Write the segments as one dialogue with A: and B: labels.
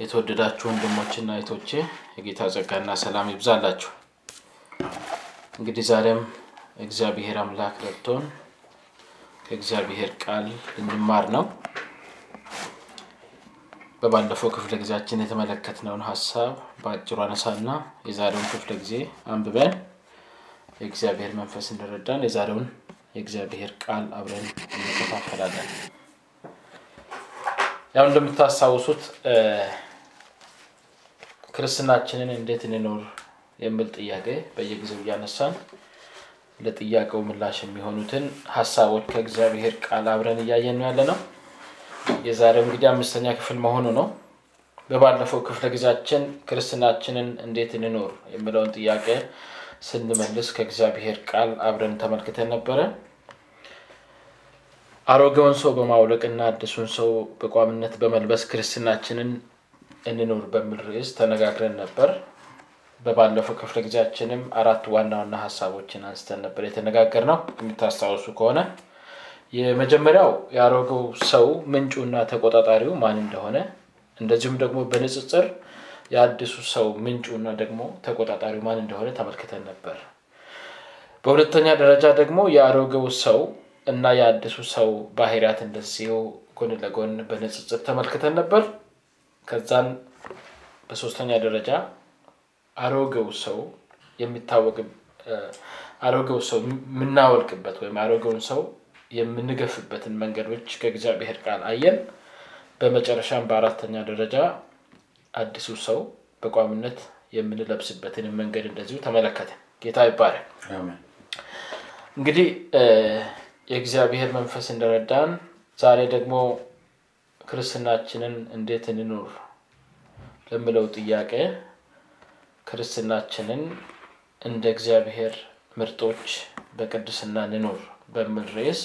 A: የተወደዳችሁ ወንድሞችና እህቶቼ የጌታ ጸጋና ሰላም ይብዛላችሁ። እንግዲህ ዛሬም እግዚአብሔር አምላክ ረድቶን ከእግዚአብሔር ቃል ልንማር ነው። በባለፈው ክፍለ ጊዜያችን የተመለከትነውን ሀሳብ በአጭሩ አነሳና የዛሬውን ክፍለ ጊዜ አንብበን የእግዚአብሔር መንፈስ እንዲረዳን የዛሬውን የእግዚአብሔር ቃል አብረን እንከፋፈላለን። ያው እንደምታስታውሱት ክርስትናችንን እንዴት እንኖር የሚል ጥያቄ በየጊዜው እያነሳን ለጥያቄው ምላሽ የሚሆኑትን ሀሳቦች ከእግዚአብሔር ቃል አብረን እያየን ነው ያለ ነው። የዛሬው እንግዲህ አምስተኛ ክፍል መሆኑ ነው። በባለፈው ክፍለ ጊዜያችን ክርስትናችንን እንዴት እንኖር የሚለውን ጥያቄ ስንመልስ ከእግዚአብሔር ቃል አብረን ተመልክተን ነበረ። አሮጌውን ሰው በማውለቅና አዲሱን ሰው በቋምነት በመልበስ ክርስትናችንን እንኖር በሚል ርዕስ ተነጋግረን ነበር። በባለፈው ክፍለ ጊዜያችንም አራት ዋና ዋና ሀሳቦችን አንስተን ነበር የተነጋገር ነው የሚታስታውሱ ከሆነ የመጀመሪያው የአሮጌው ሰው ምንጩና ተቆጣጣሪው ማን እንደሆነ እንደዚሁም ደግሞ በንጽጽር የአዲሱ ሰው ምንጩና ደግሞ ተቆጣጣሪው ማን እንደሆነ ተመልክተን ነበር። በሁለተኛ ደረጃ ደግሞ የአሮጌው ሰው እና የአዲሱ ሰው ባህሪያት እንደዚሁ ጎን ለጎን በንጽጽር ተመልክተን ነበር። ከዛን በሶስተኛ ደረጃ አሮጌው ሰው የሚታወቅ አሮጌው ሰው የምናወልቅበት ወይም አሮጌውን ሰው የምንገፍበትን መንገዶች ከእግዚአብሔር ቃል አየን። በመጨረሻም በአራተኛ ደረጃ አዲሱ ሰው በቋምነት የምንለብስበትን መንገድ እንደዚሁ ተመለከተ። ጌታ ይባላል። እንግዲህ የእግዚአብሔር መንፈስ እንደረዳን ዛሬ ደግሞ ክርስትናችንን እንዴት እንኑር ለምለው ጥያቄ ክርስትናችንን እንደ እግዚአብሔር ምርጦች በቅድስና እንኑር በሚል ርዕስ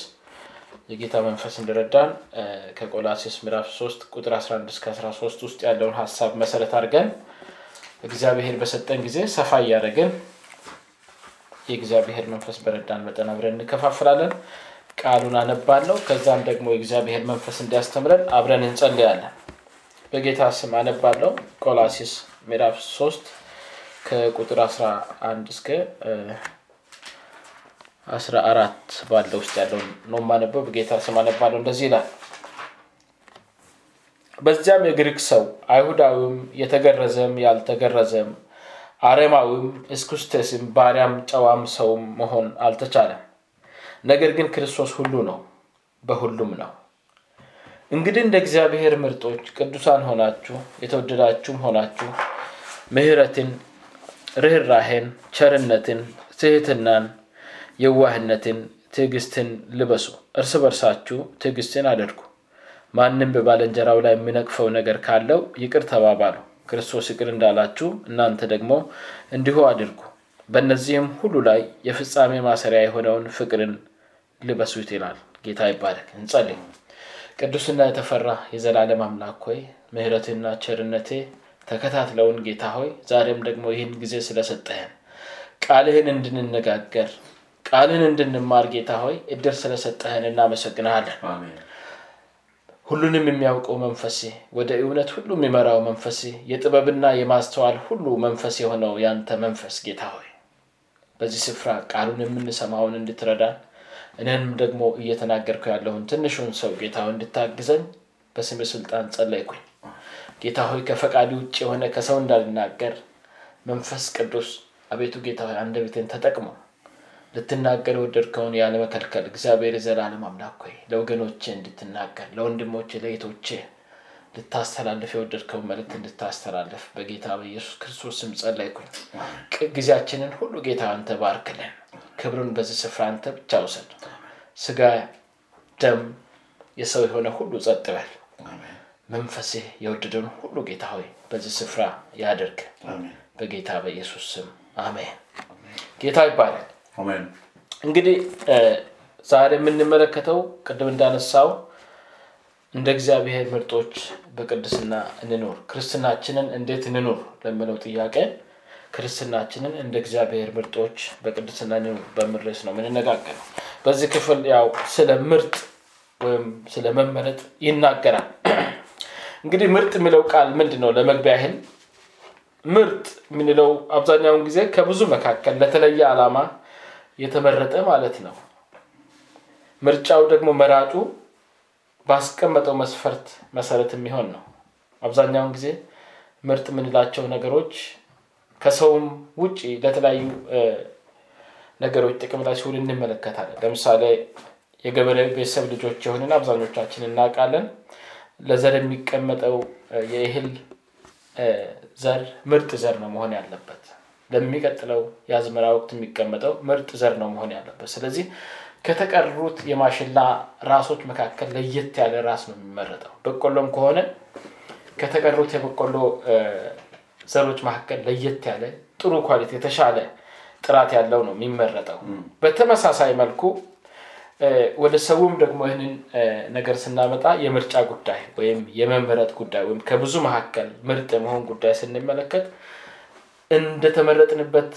A: የጌታ መንፈስ እንደረዳን ከቆላሴስ ምዕራፍ 3 ቁጥር 11 እስከ 13 ውስጥ ያለውን ሀሳብ መሰረት አድርገን እግዚአብሔር በሰጠን ጊዜ ሰፋ እያደረግን የእግዚአብሔር መንፈስ በረዳን መጠን አብረን እንከፋፍላለን። ቃሉን አነባለሁ። ከዛም ደግሞ የእግዚአብሔር መንፈስ እንዲያስተምረን አብረን እንጸልያለን። በጌታ ስም አነባለሁ። ቆላሲስ ምዕራፍ 3 ከቁጥር 11 እስከ 14 ባለው ውስጥ ያለው ነው የማነበው። በጌታ ስም አነባለሁ። እንደዚህ ይላል። በዚያም የግሪክ ሰው አይሁዳዊም፣ የተገረዘም ያልተገረዘም፣ አረማዊም፣ እስኩስቴስም፣ ባሪያም፣ ጨዋም ሰውም መሆን አልተቻለም። ነገር ግን ክርስቶስ ሁሉ ነው፣ በሁሉም ነው። እንግዲህ እንደ እግዚአብሔር ምርጦች ቅዱሳን ሆናችሁ የተወደዳችሁም ሆናችሁ ምሕረትን፣ ርኅራሄን፣ ቸርነትን፣ ትህትናን፣ የዋህነትን፣ ትዕግስትን ልበሱ። እርስ በርሳችሁ ትዕግስትን አድርጉ። ማንም በባልንጀራው ላይ የሚነቅፈው ነገር ካለው ይቅር ተባባሉ። ክርስቶስ ይቅር እንዳላችሁ እናንተ ደግሞ እንዲሁ አድርጉ። በእነዚህም ሁሉ ላይ የፍጻሜ ማሰሪያ የሆነውን ፍቅርን ልበሱት ይላል። ጌታ ይባረክ። እንጸልይ። ቅዱስና የተፈራ የዘላለም አምላክ ሆይ ምሕረትና ቸርነቴ ተከታትለውን ጌታ ሆይ ዛሬም ደግሞ ይህን ጊዜ ስለሰጠህን ቃልህን እንድንነጋገር ቃልህን እንድንማር ጌታ ሆይ እድር ስለሰጠህን እናመሰግንሃለን። ሁሉንም የሚያውቀው መንፈሴ ወደ እውነት ሁሉ የሚመራው መንፈሴ የጥበብና የማስተዋል ሁሉ መንፈስ የሆነው ያንተ መንፈስ ጌታ ሆይ በዚህ ስፍራ ቃሉን የምንሰማውን እንድትረዳን እኔንም ደግሞ እየተናገርኩ ያለውን ትንሹን ሰው ጌታ እንድታግዘኝ በስም ስልጣን ጸለይኩኝ። ጌታ ሆይ ከፈቃዲ ውጭ የሆነ ከሰው እንዳልናገር መንፈስ ቅዱስ አቤቱ ጌታ ሆይ አንደበቴን ተጠቅሞ ልትናገር የወደድከውን ያለመከልከል እግዚአብሔር የዘላለም አምላክ ሆይ ለወገኖቼ እንድትናገር ለወንድሞቼ ለእህቶቼ ልታስተላልፍ የወደድከውን መልእክት እንድታስተላልፍ በጌታ በኢየሱስ ክርስቶስ ስም ጸለይኩኝ። ጊዜያችንን ሁሉ ጌታ አንተ ባርክልን። ክብሩን በዚህ ስፍራ አንተ ብቻ ውሰድ። ስጋ ደም የሰው የሆነ ሁሉ ጸጥ በል። መንፈሴ የወደደውን ሁሉ ጌታ ሆይ በዚህ ስፍራ ያደርግ። በጌታ በኢየሱስ ስም አሜን። ጌታ ይባላል። እንግዲህ ዛሬ የምንመለከተው ቅድም እንዳነሳው እንደ እግዚአብሔር ምርጦች በቅድስና እንኖር፣ ክርስትናችንን እንዴት እንኖር ለምለው ጥያቄ ክርስትናችንን እንደ እግዚአብሔር ምርጦች በቅድስና እንኖር በሚል ርዕስ ነው የምንነጋገረው። በዚህ ክፍል ያው ስለ ምርጥ ወይም ስለ መመረጥ ይናገራል። እንግዲህ ምርጥ የሚለው ቃል ምንድን ነው? ለመግቢያ ያህል ምርጥ የምንለው አብዛኛውን ጊዜ ከብዙ መካከል ለተለየ ዓላማ የተመረጠ ማለት ነው። ምርጫው ደግሞ መራጩ ባስቀመጠው መስፈርት መሰረት የሚሆን ነው። አብዛኛውን ጊዜ ምርጥ የምንላቸው ነገሮች ከሰውም ውጭ ለተለያዩ ነገሮች ጥቅም ላይ ሲውል እንመለከታለን። ለምሳሌ የገበሬ ቤተሰብ ልጆች የሆንን አብዛኞቻችን እናውቃለን። ለዘር የሚቀመጠው የእህል ዘር ምርጥ ዘር ነው መሆን ያለበት። ለሚቀጥለው የአዝመራ ወቅት የሚቀመጠው ምርጥ ዘር ነው መሆን ያለበት። ስለዚህ ከተቀሩት የማሽላ ራሶች መካከል ለየት ያለ ራስ ነው የሚመረጠው። በቆሎም ከሆነ ከተቀሩት የበቆሎ ዘሮች መካከል ለየት ያለ ጥሩ ኳሊቲ የተሻለ ጥራት ያለው ነው የሚመረጠው። በተመሳሳይ መልኩ ወደ ሰውም ደግሞ ይህንን ነገር ስናመጣ የምርጫ ጉዳይ ወይም የመመረጥ ጉዳይ ወይም ከብዙ መካከል ምርጥ የመሆን ጉዳይ ስንመለከት እንደተመረጥንበት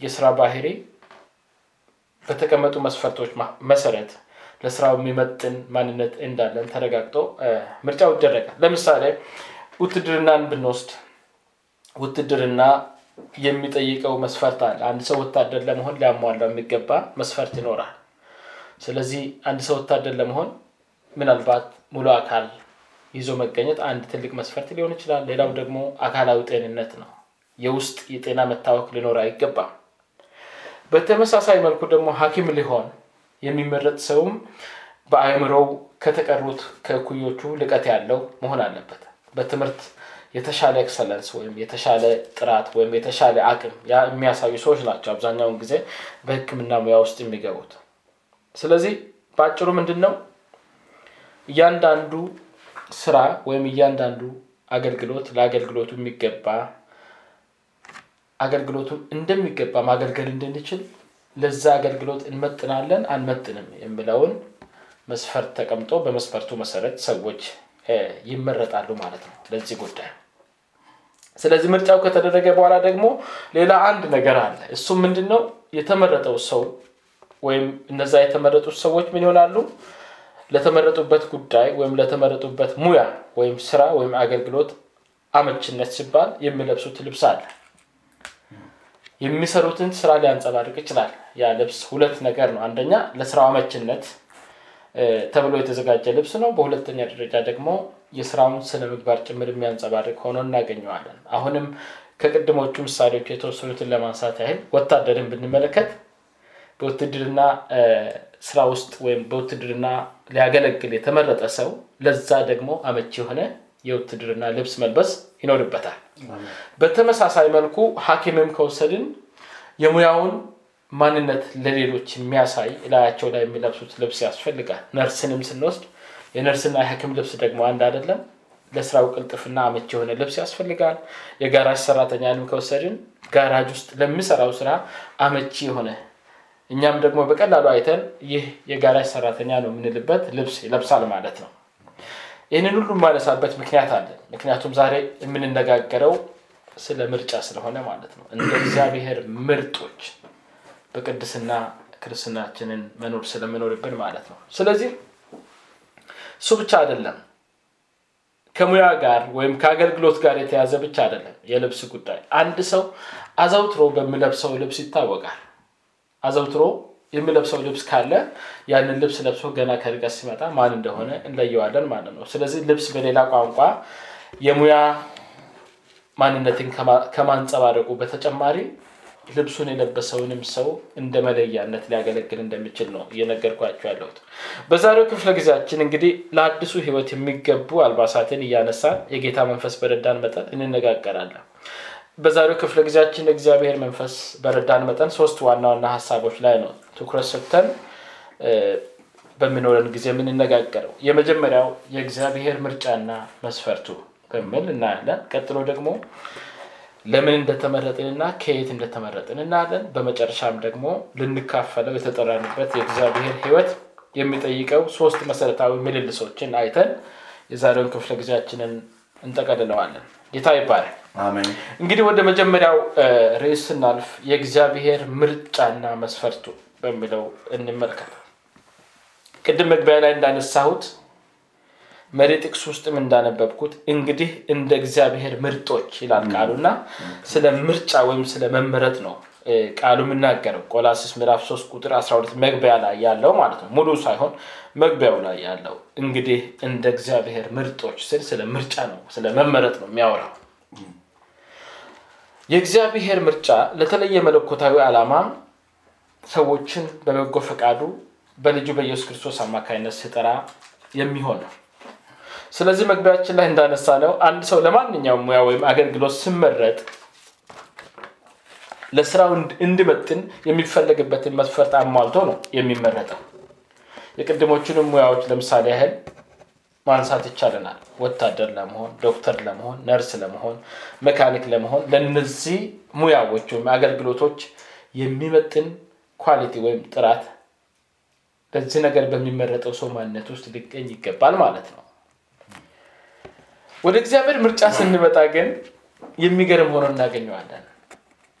A: የስራ ባህሪ በተቀመጡ መስፈርቶች መሰረት ለስራው የሚመጥን ማንነት እንዳለን ተረጋግጦ ምርጫው ይደረጋል። ለምሳሌ ውትድርናን ብንወስድ ውትድርና የሚጠይቀው መስፈርት አለ። አንድ ሰው ወታደር ለመሆን ሊያሟላው የሚገባ መስፈርት ይኖራል። ስለዚህ አንድ ሰው ወታደር ለመሆን ምናልባት ሙሉ አካል ይዞ መገኘት አንድ ትልቅ መስፈርት ሊሆን ይችላል። ሌላው ደግሞ አካላዊ ጤንነት ነው። የውስጥ የጤና መታወክ ሊኖር አይገባም። በተመሳሳይ መልኩ ደግሞ ሐኪም ሊሆን የሚመረጥ ሰውም በአእምሮው ከተቀሩት ከእኩዮቹ ልቀት ያለው መሆን አለበት። በትምህርት የተሻለ excellence ወይም የተሻለ ጥራት ወይም የተሻለ አቅም የሚያሳዩ ሰዎች ናቸው አብዛኛውን ጊዜ በሕክምና ሙያ ውስጥ የሚገቡት። ስለዚህ በአጭሩ ምንድን ነው እያንዳንዱ ስራ ወይም እያንዳንዱ አገልግሎት ለአገልግሎቱ የሚገባ አገልግሎቱን እንደሚገባ ማገልገል እንድንችል ለዛ አገልግሎት እንመጥናለን አንመጥንም የሚለውን መስፈርት ተቀምጦ በመስፈርቱ መሰረት ሰዎች ይመረጣሉ ማለት ነው ለዚህ ጉዳይ። ስለዚህ ምርጫው ከተደረገ በኋላ ደግሞ ሌላ አንድ ነገር አለ። እሱም ምንድን ነው? የተመረጠው ሰው ወይም እነዛ የተመረጡት ሰዎች ምን ይሆናሉ? ለተመረጡበት ጉዳይ ወይም ለተመረጡበት ሙያ ወይም ስራ ወይም አገልግሎት አመችነት ሲባል የሚለብሱት ልብስ አለ። የሚሰሩትን ስራ ሊያንጸባርቅ ይችላል። ያ ልብስ ሁለት ነገር ነው። አንደኛ ለስራው አመችነት ተብሎ የተዘጋጀ ልብስ ነው። በሁለተኛ ደረጃ ደግሞ የስራውን ስነ ምግባር ጭምር የሚያንጸባርቅ ሆኖ እናገኘዋለን። አሁንም ከቅድሞቹ ምሳሌዎች የተወሰኑትን ለማንሳት ያህል ወታደርን ብንመለከት በውትድርና ስራ ውስጥ ወይም በውትድርና ሊያገለግል የተመረጠ ሰው ለዛ ደግሞ አመቺ የሆነ የውትድርና ልብስ መልበስ ይኖርበታል። በተመሳሳይ መልኩ ሐኪምም ከወሰድን የሙያውን ማንነት ለሌሎች የሚያሳይ እላያቸው ላይ የሚለብሱት ልብስ ያስፈልጋል። ነርስንም ስንወስድ የነርስና የሐኪም ልብስ ደግሞ አንድ አይደለም። ለስራው ቅልጥፍና አመቺ የሆነ ልብስ ያስፈልጋል። የጋራጅ ሰራተኛንም ከወሰድን ጋራጅ ውስጥ ለሚሰራው ስራ አመቺ የሆነ እኛም ደግሞ በቀላሉ አይተን ይህ የጋራጅ ሰራተኛ ነው የምንልበት ልብስ ይለብሳል ማለት ነው። ይህንን ሁሉ የማነሳበት ምክንያት አለ። ምክንያቱም ዛሬ የምንነጋገረው ስለ ምርጫ ስለሆነ ማለት ነው። እንደ እግዚአብሔር ምርጦች በቅድስና ክርስትናችንን መኖር ስለምኖርብን ማለት ነው። ስለዚህ እሱ ብቻ አይደለም፣ ከሙያ ጋር ወይም ከአገልግሎት ጋር የተያዘ ብቻ አይደለም የልብስ ጉዳይ። አንድ ሰው አዘውትሮ በሚለብሰው ልብስ ይታወቃል። አዘውትሮ የሚለብሰው ልብስ ካለ ያንን ልብስ ለብሶ ገና ከርቀት ሲመጣ ማን እንደሆነ እንለየዋለን ማለት ነው። ስለዚህ ልብስ በሌላ ቋንቋ የሙያ ማንነትን ከማንጸባረቁ በተጨማሪ ልብሱን የለበሰውንም ሰው እንደ መለያነት ሊያገለግል እንደሚችል ነው እየነገርኳቸው ያለሁት። በዛሬው ክፍለ ጊዜያችን እንግዲህ ለአዲሱ ሕይወት የሚገቡ አልባሳትን እያነሳን የጌታ መንፈስ በረዳን መጠን እንነጋገራለን። በዛሬው ክፍለ ጊዜያችን እግዚአብሔር መንፈስ በረዳን መጠን ሶስት ዋና ዋና ሀሳቦች ላይ ነው ትኩረት ሰጥተን በሚኖረን ጊዜ የምንነጋገረው። የመጀመሪያው የእግዚአብሔር ምርጫና መስፈርቱ በሚል እናያለን። ቀጥሎ ደግሞ ለምን እንደተመረጥንና ከየት እንደተመረጥን እናያለን። በመጨረሻም ደግሞ ልንካፈለው የተጠራንበት የእግዚአብሔር ሕይወት የሚጠይቀው ሶስት መሰረታዊ ምልልሶችን አይተን የዛሬውን ክፍለ ጊዜያችንን እንጠቀልለዋለን። ጌታ ይባላል። እንግዲህ ወደ መጀመሪያው ርዕስ ስናልፍ የእግዚአብሔር ምርጫና መስፈርቱ በሚለው እንመልከት። ቅድም መግቢያ ላይ እንዳነሳሁት መሪ ጥቅስ ውስጥም እንዳነበብኩት እንግዲህ እንደ እግዚአብሔር ምርጦች ይላል ቃሉ እና ስለ ምርጫ ወይም ስለ መመረጥ ነው ቃሉ የምናገረው ቆላስስ ምዕራፍ 3 ቁጥር 12 መግቢያ ላይ ያለው ማለት ነው። ሙሉ ሳይሆን መግቢያው ላይ ያለው እንግዲህ እንደ እግዚአብሔር ምርጦች ስል ስለ ምርጫ ነው ስለ መመረጥ ነው የሚያወራው። የእግዚአብሔር ምርጫ ለተለየ መለኮታዊ ዓላማ ሰዎችን በበጎ ፈቃዱ በልጁ በኢየሱስ ክርስቶስ አማካኝነት ስጠራ የሚሆን ነው ስለዚህ መግቢያችን ላይ እንዳነሳ ነው አንድ ሰው ለማንኛውም ሙያ ወይም አገልግሎት ስመረጥ ለስራው እንድመጥን የሚፈለግበትን መስፈርት አሟልቶ ነው የሚመረጠው። የቅድሞቹንም ሙያዎች ለምሳሌ ያህል ማንሳት ይቻለናል። ወታደር ለመሆን ዶክተር ለመሆን ነርስ ለመሆን መካኒክ ለመሆን ለነዚህ ሙያዎች ወይም አገልግሎቶች የሚመጥን quality ወይም ጥራት ለዚህ ነገር በሚመረጠው ሰው ማንነት ውስጥ ሊገኝ ይገባል ማለት ነው ወደ እግዚአብሔር ምርጫ ስንመጣ ግን የሚገርም ሆኖ እናገኘዋለን።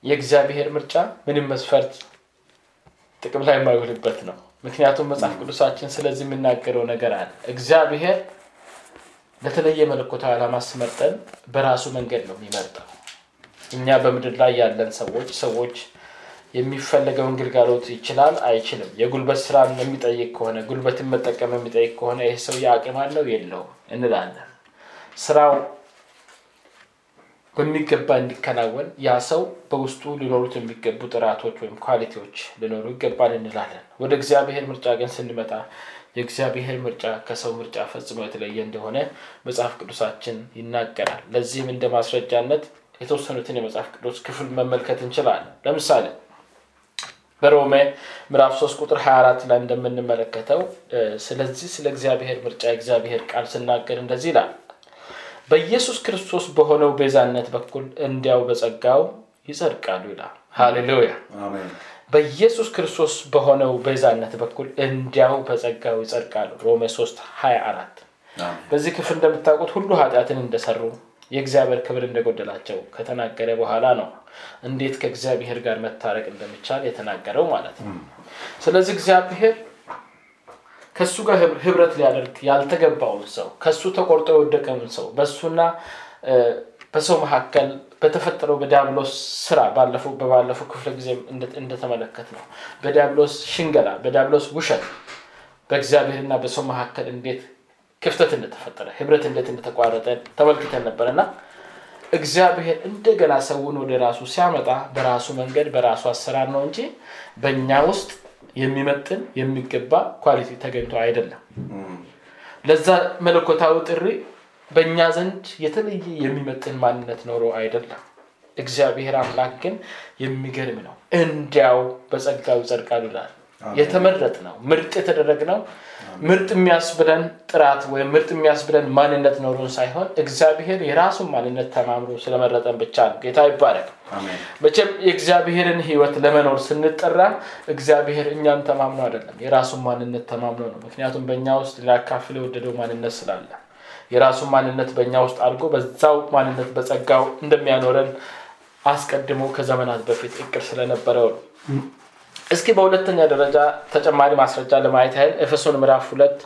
A: የእግዚአብሔር ምርጫ ምንም መስፈርት ጥቅም ላይ የማይውልበት ነው። ምክንያቱም መጽሐፍ ቅዱሳችን ስለዚህ የሚናገረው ነገር አለ። እግዚአብሔር ለተለየ መለኮታዊ ዓላማ ስመርጠን በራሱ መንገድ ነው የሚመርጠው። እኛ በምድር ላይ ያለን ሰዎች ሰዎች የሚፈለገውን ግልጋሎት ይችላል አይችልም። የጉልበት ስራ የሚጠይቅ ከሆነ ጉልበትን መጠቀም የሚጠይቅ ከሆነ ይህ ሰው የአቅም አለው? የለው እንላለን ስራው በሚገባ እንዲከናወን ያ ሰው በውስጡ ሊኖሩት የሚገቡ ጥራቶች ወይም ኳሊቲዎች ሊኖሩ ይገባል እንላለን። ወደ እግዚአብሔር ምርጫ ግን ስንመጣ የእግዚአብሔር ምርጫ ከሰው ምርጫ ፈጽሞ የተለየ እንደሆነ መጽሐፍ ቅዱሳችን ይናገራል። ለዚህም እንደ ማስረጃነት የተወሰኑትን የመጽሐፍ ቅዱስ ክፍል መመልከት እንችላለን። ለምሳሌ በሮሜ ምዕራፍ 3 ቁጥር 24 ላይ እንደምንመለከተው ስለዚህ ስለ እግዚአብሔር ምርጫ የእግዚአብሔር ቃል ስናገር እንደዚህ ይላል በኢየሱስ ክርስቶስ በሆነው ቤዛነት በኩል እንዲያው በጸጋው ይጸድቃሉ ይላል። ሃሌሉያ! በኢየሱስ ክርስቶስ በሆነው ቤዛነት በኩል እንዲያው በጸጋው ይጸድቃሉ። ሮሜ 3 24 በዚህ ክፍል እንደምታውቁት ሁሉ ኃጢአትን እንደሰሩ የእግዚአብሔር ክብር እንደጎደላቸው ከተናገረ በኋላ ነው እንዴት ከእግዚአብሔር ጋር መታረቅ እንደሚቻል የተናገረው ማለት ነው። ስለዚህ እግዚአብሔር ከእሱ ጋር ህብረት ሊያደርግ ያልተገባውን ሰው ከእሱ ተቆርጦ የወደቀውን ሰው በእሱና በሰው መካከል በተፈጠረው በዲያብሎስ ስራ በባለፈው ክፍለ ጊዜ እንደተመለከት ነው በዲያብሎስ ሽንገላ በዲያብሎስ ውሸት በእግዚአብሔርና በሰው መካከል እንዴት ክፍተት እንደተፈጠረ ህብረት እንዴት እንደተቋረጠ ተመልክተን ነበር እና እግዚአብሔር እንደገና ሰውን ወደ ራሱ ሲያመጣ በራሱ መንገድ በራሱ አሰራር ነው እንጂ በእኛ ውስጥ የሚመጥን የሚገባ quality ተገኝቶ አይደለም። ለዛ መለኮታዊ ጥሪ በእኛ ዘንድ የተለየ የሚመጥን ማንነት ኖሮ አይደለም። እግዚአብሔር አምላክ ግን የሚገርም ነው። እንዲያው በጸጋው ይጸድቃሉ ይላል። የተመረጥ ነው ምርጥ የተደረግ ነው ምርጥ የሚያስብለን ጥራት ወይም ምርጥ የሚያስብለን ማንነት ኖሮን ሳይሆን እግዚአብሔር የራሱን ማንነት ተማምሮ ስለመረጠን ብቻ ነው። ጌታ ይባረክ። መቼም የእግዚአብሔርን ህይወት ለመኖር ስንጠራ እግዚአብሔር እኛን ተማምኖ አይደለም የራሱን ማንነት ተማምኖ ነው። ምክንያቱም በእኛ ውስጥ ሊያካፍል የወደደው ማንነት ስላለ የራሱን ማንነት በእኛ ውስጥ አድርጎ በዛው ማንነት በጸጋው እንደሚያኖረን አስቀድሞ ከዘመናት በፊት እቅድ ስለነበረው ነው እስኪ በሁለተኛ ደረጃ ተጨማሪ ማስረጃ ለማየት ያህል ኤፌሶን ምዕራፍ ሁለት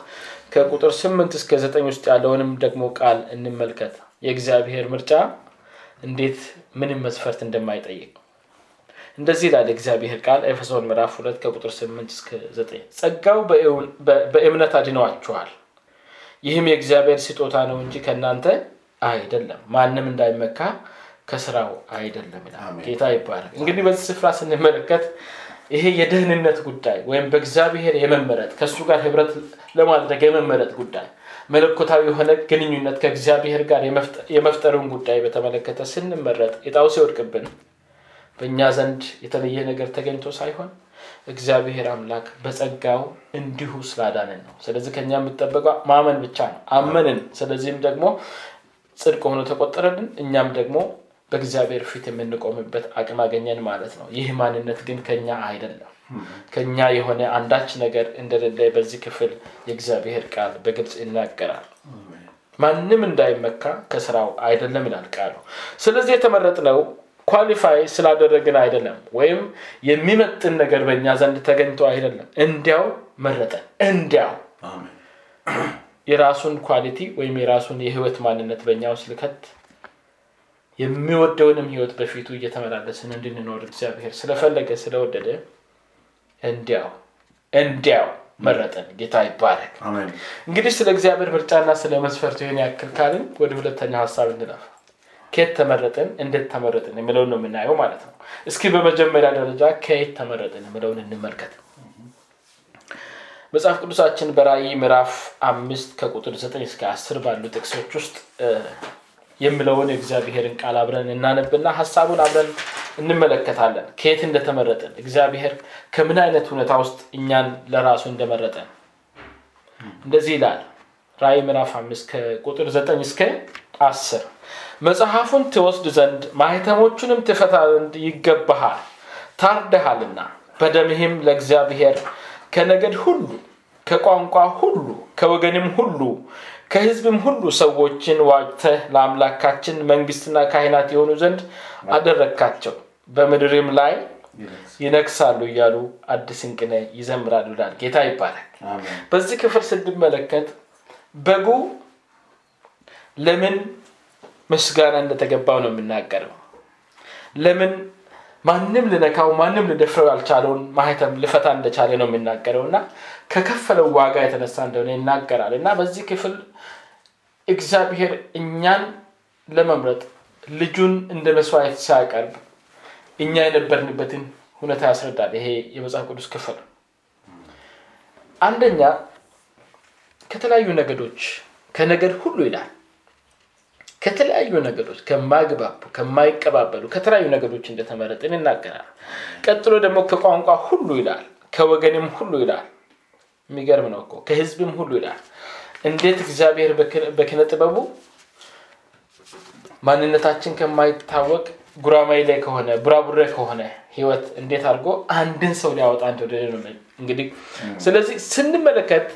A: ከቁጥር ስምንት እስከ ዘጠኝ ውስጥ ያለውንም ደግሞ ቃል እንመልከት። የእግዚአብሔር ምርጫ እንዴት ምንም መስፈርት እንደማይጠይቅ። እንደዚህ ይላል እግዚአብሔር ቃል ኤፌሶን ምዕራፍ ሁለት ከቁጥር ስምንት እስከ ዘጠኝ። ጸጋው በእምነት አድነዋችኋል። ይህም የእግዚአብሔር ስጦታ ነው እንጂ ከእናንተ አይደለም። ማንም እንዳይመካ ከስራው አይደለም ጌታ ይባላል እንግዲህ በዚህ ስፍራ ስንመለከት ይሄ የደህንነት ጉዳይ ወይም በእግዚአብሔር የመመረጥ ከእሱ ጋር ህብረት ለማድረግ የመመረጥ ጉዳይ መለኮታዊ የሆነ ግንኙነት ከእግዚአብሔር ጋር የመፍጠሩን ጉዳይ በተመለከተ ስንመረጥ የጣው ሲወድቅብን በእኛ ዘንድ የተለየ ነገር ተገኝቶ ሳይሆን እግዚአብሔር አምላክ በጸጋው እንዲሁ ስላዳንን ነው። ስለዚህ ከኛ የምጠበቀው ማመን ብቻ ነው። አመንን። ስለዚህም ደግሞ ጽድቅ ሆኖ ተቆጠረልን እኛም ደግሞ በእግዚአብሔር ፊት የምንቆምበት አቅም አገኘን ማለት ነው። ይህ ማንነት ግን ከኛ አይደለም። ከኛ የሆነ አንዳች ነገር እንደሌለ በዚህ ክፍል የእግዚአብሔር ቃል በግልጽ ይናገራል። ማንም እንዳይመካ ከስራው አይደለም ይላል ቃሉ። ስለዚህ የተመረጥነው qualify ስላደረግን አይደለም ወይም የሚመጥን ነገር በእኛ ዘንድ ተገኝቶ አይደለም። እንዲያው መረጠን። እንዲያው የራሱን quality ወይም የራሱን የህይወት ማንነት በእኛ ውስጥ ልከት የሚወደውንም ህይወት በፊቱ እየተመላለስን እንድንኖር እግዚአብሔር ስለፈለገ ስለወደደ እንዲያው እንዲያው መረጠን። ጌታ ይባረክ። እንግዲህ ስለ እግዚአብሔር ምርጫና ስለ መስፈርቱ ይህን ያክል ካልን ወደ ሁለተኛው ሀሳብ እንለፍ። ከየት ተመረጥን? እንዴት ተመረጥን? የሚለውን ነው የምናየው ማለት ነው። እስኪ በመጀመሪያ ደረጃ ከየት ተመረጥን የሚለውን እንመልከት። መጽሐፍ ቅዱሳችን በራእይ ምዕራፍ አምስት ከቁጥር ዘጠኝ እስከ አስር ባሉ ጥቅሶች ውስጥ እ፣ የሚለውን የእግዚአብሔርን ቃል አብረን እናነብና ሀሳቡን አብረን እንመለከታለን። ከየት እንደተመረጥን እግዚአብሔር ከምን አይነት ሁኔታ ውስጥ እኛን ለራሱ እንደመረጠን እንደዚህ ይላል። ራእይ ምዕራፍ አምስት ከቁጥር ዘጠኝ እስከ አስር መጽሐፉን ትወስድ ዘንድ ማህተሞቹንም ትፈታ ዘንድ ይገባሃል ታርደሃልና በደምህም ለእግዚአብሔር ከነገድ ሁሉ ከቋንቋ ሁሉ ከወገንም ሁሉ ከህዝብም ሁሉ ሰዎችን ዋጅተህ ለአምላካችን መንግስትና ካህናት የሆኑ ዘንድ አደረግካቸው። በምድርም ላይ ይነግሳሉ። እያሉ አዲስን ቅኔ ይዘምራሉ ይላል ጌታ ይባላል። በዚህ ክፍል ስንመለከት በጉ ለምን ምስጋና እንደተገባው ነው የምናገረው። ለምን ማንም ልነካው ማንም ልደፍረው ያልቻለውን ማህተም ልፈታ እንደቻለ ነው የሚናገረው እና ከከፈለው ዋጋ የተነሳ እንደሆነ ይናገራል። እና በዚህ ክፍል እግዚአብሔር እኛን ለመምረጥ ልጁን እንደ መስዋዕት ሲያቀርብ እኛ የነበርንበትን ሁኔታ ያስረዳል። ይሄ የመጽሐፍ ቅዱስ ክፍል አንደኛ ከተለያዩ ነገዶች ከነገድ ሁሉ ይላል። ከተለያዩ ነገዶች ከማግባቡ ከማይቀባበሉ ከተለያዩ ነገዶች እንደተመረጥን ይናገራል። ቀጥሎ ደግሞ ከቋንቋ ሁሉ ይላል ከወገንም ሁሉ ይላል የሚገርም ነው እኮ። ከህዝብም ሁሉ ይላል። እንዴት እግዚአብሔር በኪነ ጥበቡ ማንነታችን ከማይታወቅ ጉራማይ ላይ ከሆነ ቡራቡሬ ከሆነ ህይወት እንዴት አድርጎ አንድን ሰው ሊያወጣ እንደወደደ ነው እንግዲህ ስለዚህ ስንመለከት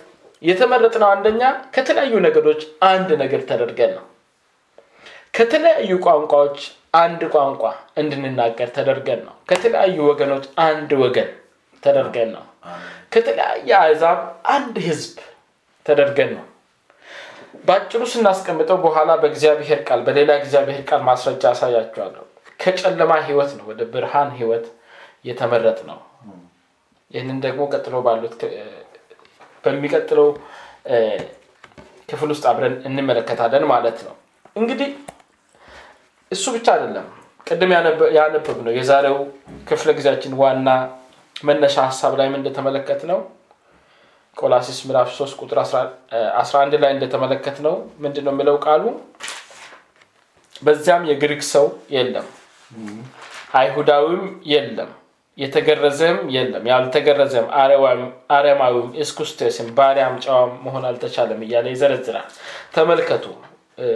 A: የተመረጥነው አንደኛ ከተለያዩ ነገዶች አንድ ነገር ተደርገን ነው። ከተለያዩ ቋንቋዎች አንድ ቋንቋ እንድንናገር ተደርገን ነው። ከተለያዩ ወገኖች አንድ ወገን ተደርገን ነው ከተለያየ አሕዛብ አንድ ህዝብ ተደርገን ነው። በአጭሩ ስናስቀምጠው በኋላ በእግዚአብሔር ቃል በሌላ እግዚአብሔር ቃል ማስረጃ አሳያቸዋለሁ ከጨለማ ህይወት ነው ወደ ብርሃን ህይወት የተመረጥ ነው ይህንን ደግሞ ቀጥሎ ባሉት በሚቀጥለው ክፍል ውስጥ አብረን እንመለከታለን ማለት ነው። እንግዲህ እሱ ብቻ አይደለም። ቅድም ያነበብ ነው የዛሬው ክፍለ ጊዜያችን ዋና መነሻ ሀሳብ ላይም እንደተመለከት ነው ቆላሲስ ምዕራፍ 3 ቁጥር 11 ላይ እንደተመለከት ነው ምንድን ነው የሚለው ቃሉ? በዚያም የግሪክ ሰው የለም አይሁዳዊም የለም የተገረዘም የለም ያልተገረዘም አረማዊም እስኩስቴስም ባሪያም ጨዋም መሆን አልተቻለም እያለ ይዘረዝራል። ተመልከቱ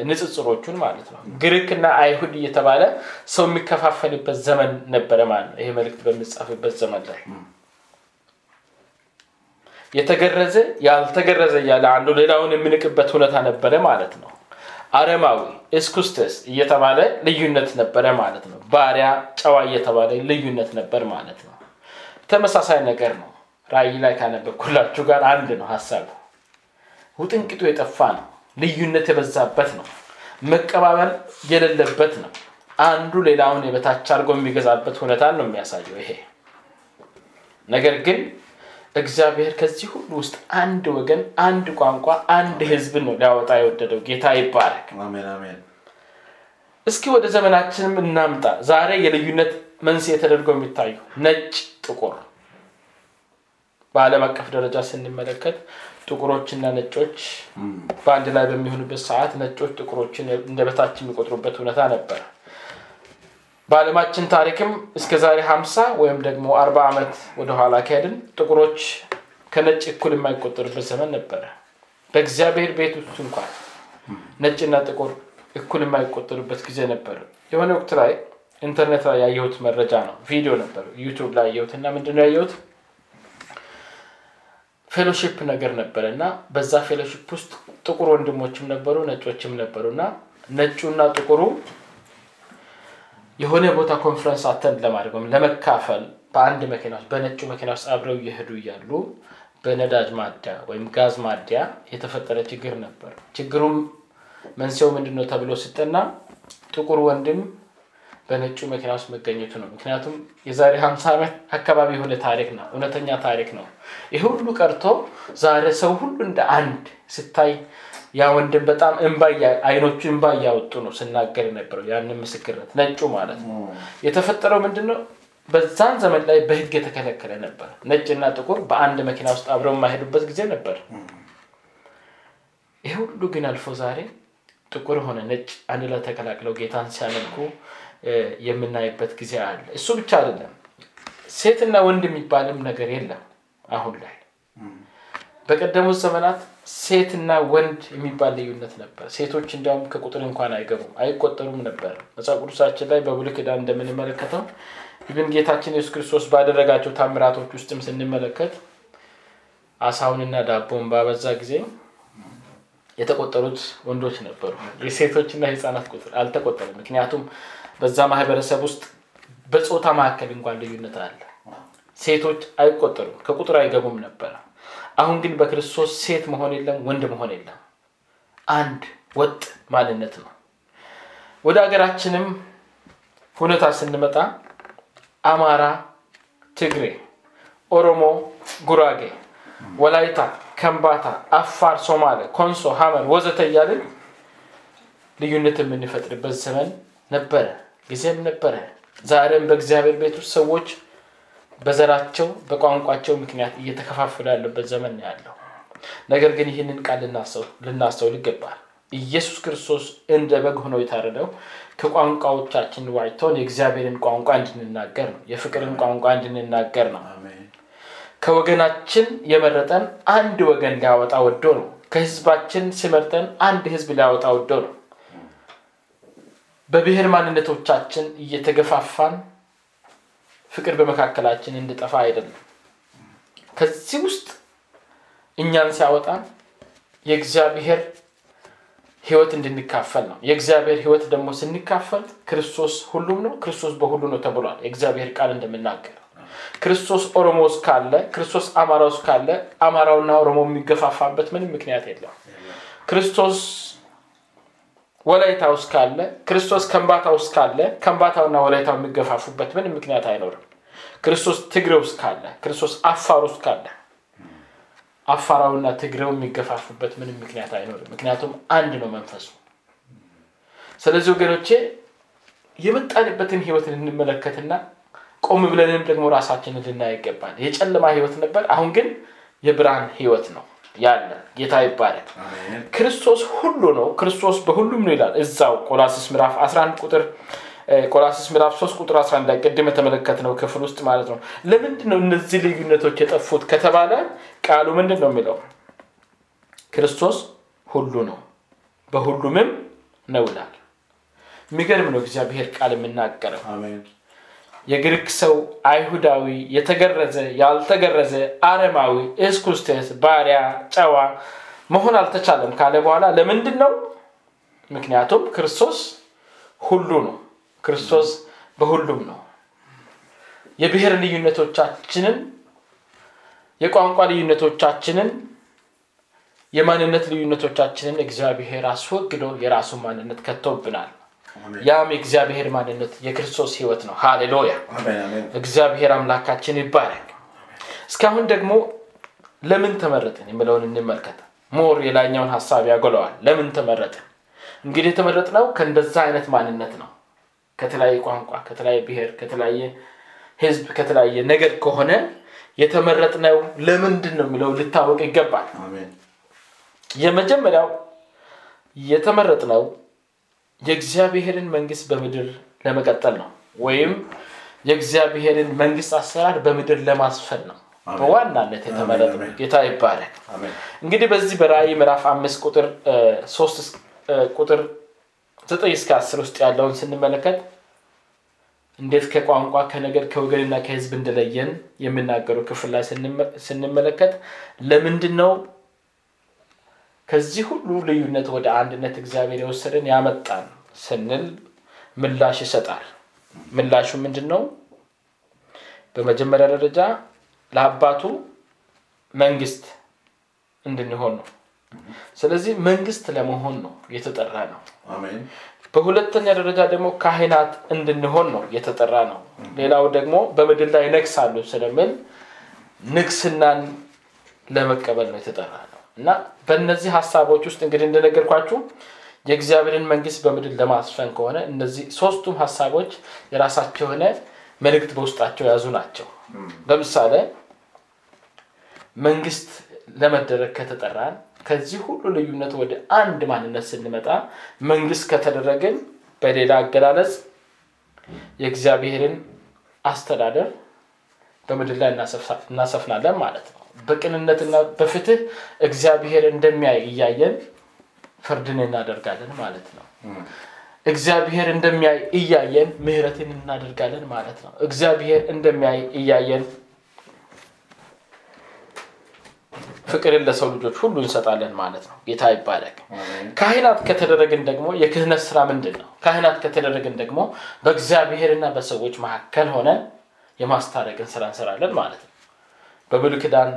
A: ንጽጽሮቹን ማለት ነው። ግሪክና አይሁድ እየተባለ ሰው የሚከፋፈልበት ዘመን ነበረ ማለት ነው። ይሄ መልእክት በሚጻፍበት ዘመን ላይ የተገረዘ ያልተገረዘ እያለ አንዱ ሌላውን የምንቅበት ሁኔታ ነበረ ማለት ነው። አረማዊ እስኩስተስ እየተባለ ልዩነት ነበረ ማለት ነው። ባሪያ ጨዋ እየተባለ ልዩነት ነበር ማለት ነው። ተመሳሳይ ነገር ነው። ራእይ ላይ ካነበብኩላችሁ ጋር አንድ ነው ሀሳቡ ውጥንቅጡ የጠፋ ነው ልዩነት የበዛበት ነው። መቀባበል የሌለበት ነው። አንዱ ሌላውን የበታች አድርጎ የሚገዛበት ሁኔታን ነው የሚያሳየው ይሄ። ነገር ግን እግዚአብሔር ከዚህ ሁሉ ውስጥ አንድ ወገን አንድ ቋንቋ አንድ ህዝብን ነው ሊያወጣ የወደደው። ጌታ ይባረክ። እስኪ ወደ ዘመናችንም እናምጣ። ዛሬ የልዩነት መንስኤ ተደርገው የሚታዩ ነጭ ጥቁር። በአለም አቀፍ ደረጃ ስንመለከት ጥቁሮችና ነጮች በአንድ ላይ በሚሆኑበት ሰዓት ነጮች ጥቁሮችን እንደ በታች የሚቆጥሩበት ሁኔታ ነበር። በአለማችን ታሪክም እስከ ዛሬ 50 ወይም ደግሞ 40 ዓመት ወደኋላ ከሄድን ጥቁሮች ከነጭ እኩል የማይቆጠሩበት ዘመን ነበረ። በእግዚአብሔር ቤት ውስጥ እንኳን ነጭና ጥቁር እኩል የማይቆጠሩበት ጊዜ ነበር። የሆነ ወቅት ላይ ኢንተርኔት ላይ ያየሁት መረጃ ነው። ቪዲዮ ነበር። YouTube ላይ ያየሁት እና ምንድነው ያየሁት fellowship ነገር ነበረ እና በዛ fellowship ውስጥ ጥቁር ወንድሞችም ነበሩ ነጮችም ነበሩ እና ነጩና ጥቁሩ የሆነ ቦታ conference attend ለማድረግ ወይም ለመካፈል በአንድ መኪና ውስጥ በነጩ መኪና ውስጥ አብረው እየሄዱ እያሉ በነዳጅ ማደያ ወይም ጋዝ ማደያ የተፈጠረ ችግር ነበር። ችግሩም መንስኤው ምንድን ተብሎ ሲጠና ጥቁር ወንድም በነጩ መኪና ውስጥ መገኘቱ ነው። ምክንያቱም የዛሬ 50 ዓመት አካባቢ የሆነ ታሪክ ነው፣ እውነተኛ ታሪክ ነው። ይህ ሁሉ ቀርቶ ዛሬ ሰው ሁሉ እንደ አንድ ስታይ ያ ወንድም በጣም እንባ አይኖቹ እንባ እያወጡ ነው ስናገር የነበረው ያንን ምስክርነት ነጩ ማለት ነው። የተፈጠረው ምንድን ነው? በዛን ዘመን ላይ በሕግ የተከለከለ ነበር። ነጭና ጥቁር በአንድ መኪና ውስጥ አብረው የማይሄዱበት ጊዜ ነበር። ይህ ሁሉ ግን አልፎ ዛሬ ጥቁር ሆነ ነጭ አንድ ላይ ተቀላቅለው ጌታን ሲያመልኩ የምናይበት ጊዜ አለ። እሱ ብቻ አይደለም፣ ሴትና ወንድ የሚባልም ነገር የለም አሁን ላይ። በቀደሙት ዘመናት ሴትና ወንድ የሚባል ልዩነት ነበር። ሴቶች እንዲያውም ከቁጥር እንኳን አይገቡም፣ አይቆጠሩም ነበር። መጽሐፍ ቅዱሳችን ላይ በብሉይ ኪዳን እንደምንመለከተው ይብን ጌታችን ኢየሱስ ክርስቶስ ባደረጋቸው ታምራቶች ውስጥም ስንመለከት አሳውንና ዳቦን ባበዛ ጊዜ የተቆጠሩት ወንዶች ነበሩ። የሴቶችና የህፃናት ቁጥር አልተቆጠረም። ምክንያቱም በዛ ማህበረሰብ ውስጥ በፆታ መካከል እንኳን ልዩነት አለ። ሴቶች አይቆጠሩም፣ ከቁጥር አይገቡም ነበረ። አሁን ግን በክርስቶስ ሴት መሆን የለም፣ ወንድ መሆን የለም። አንድ ወጥ ማንነት ነው። ወደ ሀገራችንም ሁኔታ ስንመጣ አማራ፣ ትግሬ፣ ኦሮሞ፣ ጉራጌ፣ ወላይታ፣ ከምባታ፣ አፋር፣ ሶማሌ፣ ኮንሶ፣ ሀመር ወዘተ እያልን ልዩነት የምንፈጥርበት ዘመን ነበረ፣ ጊዜም ነበረ። ዛሬም በእግዚአብሔር ቤት ውስጥ ሰዎች በዘራቸው በቋንቋቸው ምክንያት እየተከፋፈሉ ያለበት ዘመን ነው ያለው። ነገር ግን ይህንን ቃል ልናስተውል ይገባል። ኢየሱስ ክርስቶስ እንደ በግ ሆኖ የታረደው ከቋንቋዎቻችን ዋጅቶን የእግዚአብሔርን ቋንቋ እንድንናገር ነው። የፍቅርን ቋንቋ እንድንናገር ነው። ከወገናችን የመረጠን አንድ ወገን ሊያወጣ ወዶ ነው። ከህዝባችን ሲመርጠን አንድ ህዝብ ሊያወጣ ወዶ ነው። በብሔር ማንነቶቻችን እየተገፋፋን ፍቅር በመካከላችን እንድጠፋ አይደለም። ከዚህ ውስጥ እኛን ሲያወጣን የእግዚአብሔር ህይወት እንድንካፈል ነው። የእግዚአብሔር ህይወት ደግሞ ስንካፈል ክርስቶስ ሁሉም ነው፣ ክርስቶስ በሁሉ ነው ተብሏል። የእግዚአብሔር ቃል እንደምናገር ክርስቶስ ኦሮሞ ውስጥ ካለ፣ ክርስቶስ አማራ ውስጥ ካለ አማራውና ኦሮሞ የሚገፋፋበት ምንም ምክንያት የለም። ክርስቶስ ወላይታ ውስጥ ካለ፣ ክርስቶስ ከምባታ ውስጥ ካለ ከምባታውና ወላይታው የሚገፋፉበት ምንም ምክንያት አይኖርም። ክርስቶስ ትግሬ ውስጥ ካለ፣ ክርስቶስ አፋር ውስጥ ካለ አፋራውና ትግሬው የሚገፋፉበት ምንም ምክንያት አይኖርም። ምክንያቱም አንድ ነው መንፈሱ። ስለዚህ ወገኖቼ የመጣንበትን ህይወት ልንመለከትና ቆም ብለንም ደግሞ ራሳችንን ልናይ ይገባል። የጨለማ ህይወት ነበር፣ አሁን ግን የብርሃን ህይወት ነው ያለ። ጌታ ይባላል። ክርስቶስ ሁሉ ነው፣ ክርስቶስ በሁሉም ነው ይላል እዛው ቆላስስ ምዕራፍ 11 ቁጥር ቆላስስ ምዕራፍ 3 ቁጥር 11 ላይ ቅድም የተመለከትነው ክፍል ውስጥ ማለት ነው። ለምንድን ነው እነዚህ ልዩነቶች የጠፉት ከተባለ ቃሉ ምንድን ነው የሚለው? ክርስቶስ ሁሉ ነው በሁሉምም ነው ይላል። የሚገርም ነው እግዚአብሔር ቃል የምናገረው። የግሪክ ሰው፣ አይሁዳዊ፣ የተገረዘ፣ ያልተገረዘ፣ አረማዊ፣ እስኩስቴስ፣ ባሪያ፣ ጨዋ መሆን አልተቻለም ካለ በኋላ ለምንድን ነው? ምክንያቱም ክርስቶስ ሁሉ ነው። ክርስቶስ በሁሉም ነው። የብሔር ልዩነቶቻችንን፣ የቋንቋ ልዩነቶቻችንን፣ የማንነት ልዩነቶቻችንን እግዚአብሔር አስወግዶ የራሱ ማንነት ከቶብናል። ያም የእግዚአብሔር ማንነት የክርስቶስ ሕይወት ነው። ሃሌሉያ! እግዚአብሔር አምላካችን ይባረክ። እስካሁን ደግሞ ለምን ተመረጥን የሚለውን እንመልከት። more የላይኛውን ሀሳብ ያጎለዋል። ለምን ተመረጥን? እንግዲህ የተመረጥነው ከእንደዛ አይነት ማንነት ነው። ከተለያየ ቋንቋ፣ ከተለያየ ብሔር፣ ከተለያየ ህዝብ፣ ከተለያየ ነገር ከሆነ የተመረጥነው ለምንድን ነው የሚለው ልታወቅ ይገባል። የመጀመሪያው የተመረጥነው የእግዚአብሔርን መንግስት በምድር ለመቀጠል ነው፣ ወይም የእግዚአብሔርን መንግስት አሰራር በምድር ለማስፈን ነው በዋናነት የተመረጥነው። ጌታ ይባላል። እንግዲህ በዚህ በራእይ ምዕራፍ አምስት ቁጥር ሶስት ቁጥር ዘጠኝ እስከ አስር ውስጥ ያለውን ስንመለከት እንዴት ከቋንቋ ከነገድ ከወገንና ከህዝብ እንደለየን የሚናገሩ ክፍል ላይ ስንመለከት ለምንድን ነው ከዚህ ሁሉ ልዩነት ወደ አንድነት እግዚአብሔር የወሰደን ያመጣን ስንል ምላሽ ይሰጣል። ምላሹ ምንድን ነው? በመጀመሪያ ደረጃ ለአባቱ መንግስት እንድንሆን ነው። ስለዚህ መንግስት ለመሆን ነው የተጠራ ነው በሁለተኛ ደረጃ ደግሞ ካህናት እንድንሆን ነው የተጠራ ነው ሌላው ደግሞ በምድር ላይ ነግሳሉ ስለምል ንግስናን ለመቀበል ነው የተጠራ ነው እና በእነዚህ ሀሳቦች ውስጥ እንግዲህ እንደነገርኳችሁ የእግዚአብሔርን መንግስት በምድር ለማስፈን ከሆነ እነዚህ ሶስቱም ሀሳቦች የራሳቸው የሆነ መልእክት በውስጣቸው የያዙ ናቸው። ለምሳሌ መንግስት ለመደረግ ከተጠራን ከዚህ ሁሉ ልዩነት ወደ አንድ ማንነት ስንመጣ መንግስት ከተደረግን በሌላ አገላለጽ የእግዚአብሔርን አስተዳደር በምድር ላይ እናሰፍናለን ማለት ነው በቅንነትና በፍትህ እግዚአብሔር እንደሚያይ እያየን ፍርድን እናደርጋለን ማለት ነው። እግዚአብሔር እንደሚያይ እያየን ምህረትን እናደርጋለን ማለት ነው። እግዚአብሔር እንደሚያይ እያየን ፍቅርን ለሰው ልጆች ሁሉ እንሰጣለን ማለት ነው። ጌታ ይባላል ካህናት ከተደረግን ደግሞ የክህነት ስራ ምንድን ነው ካህናት ከተደረግን ደግሞ በእግዚአብሔርና በሰዎች መካከል ሆነን የማስታረቅን ስራ እንሰራለን ማለት ነው በብሉይ ኪዳን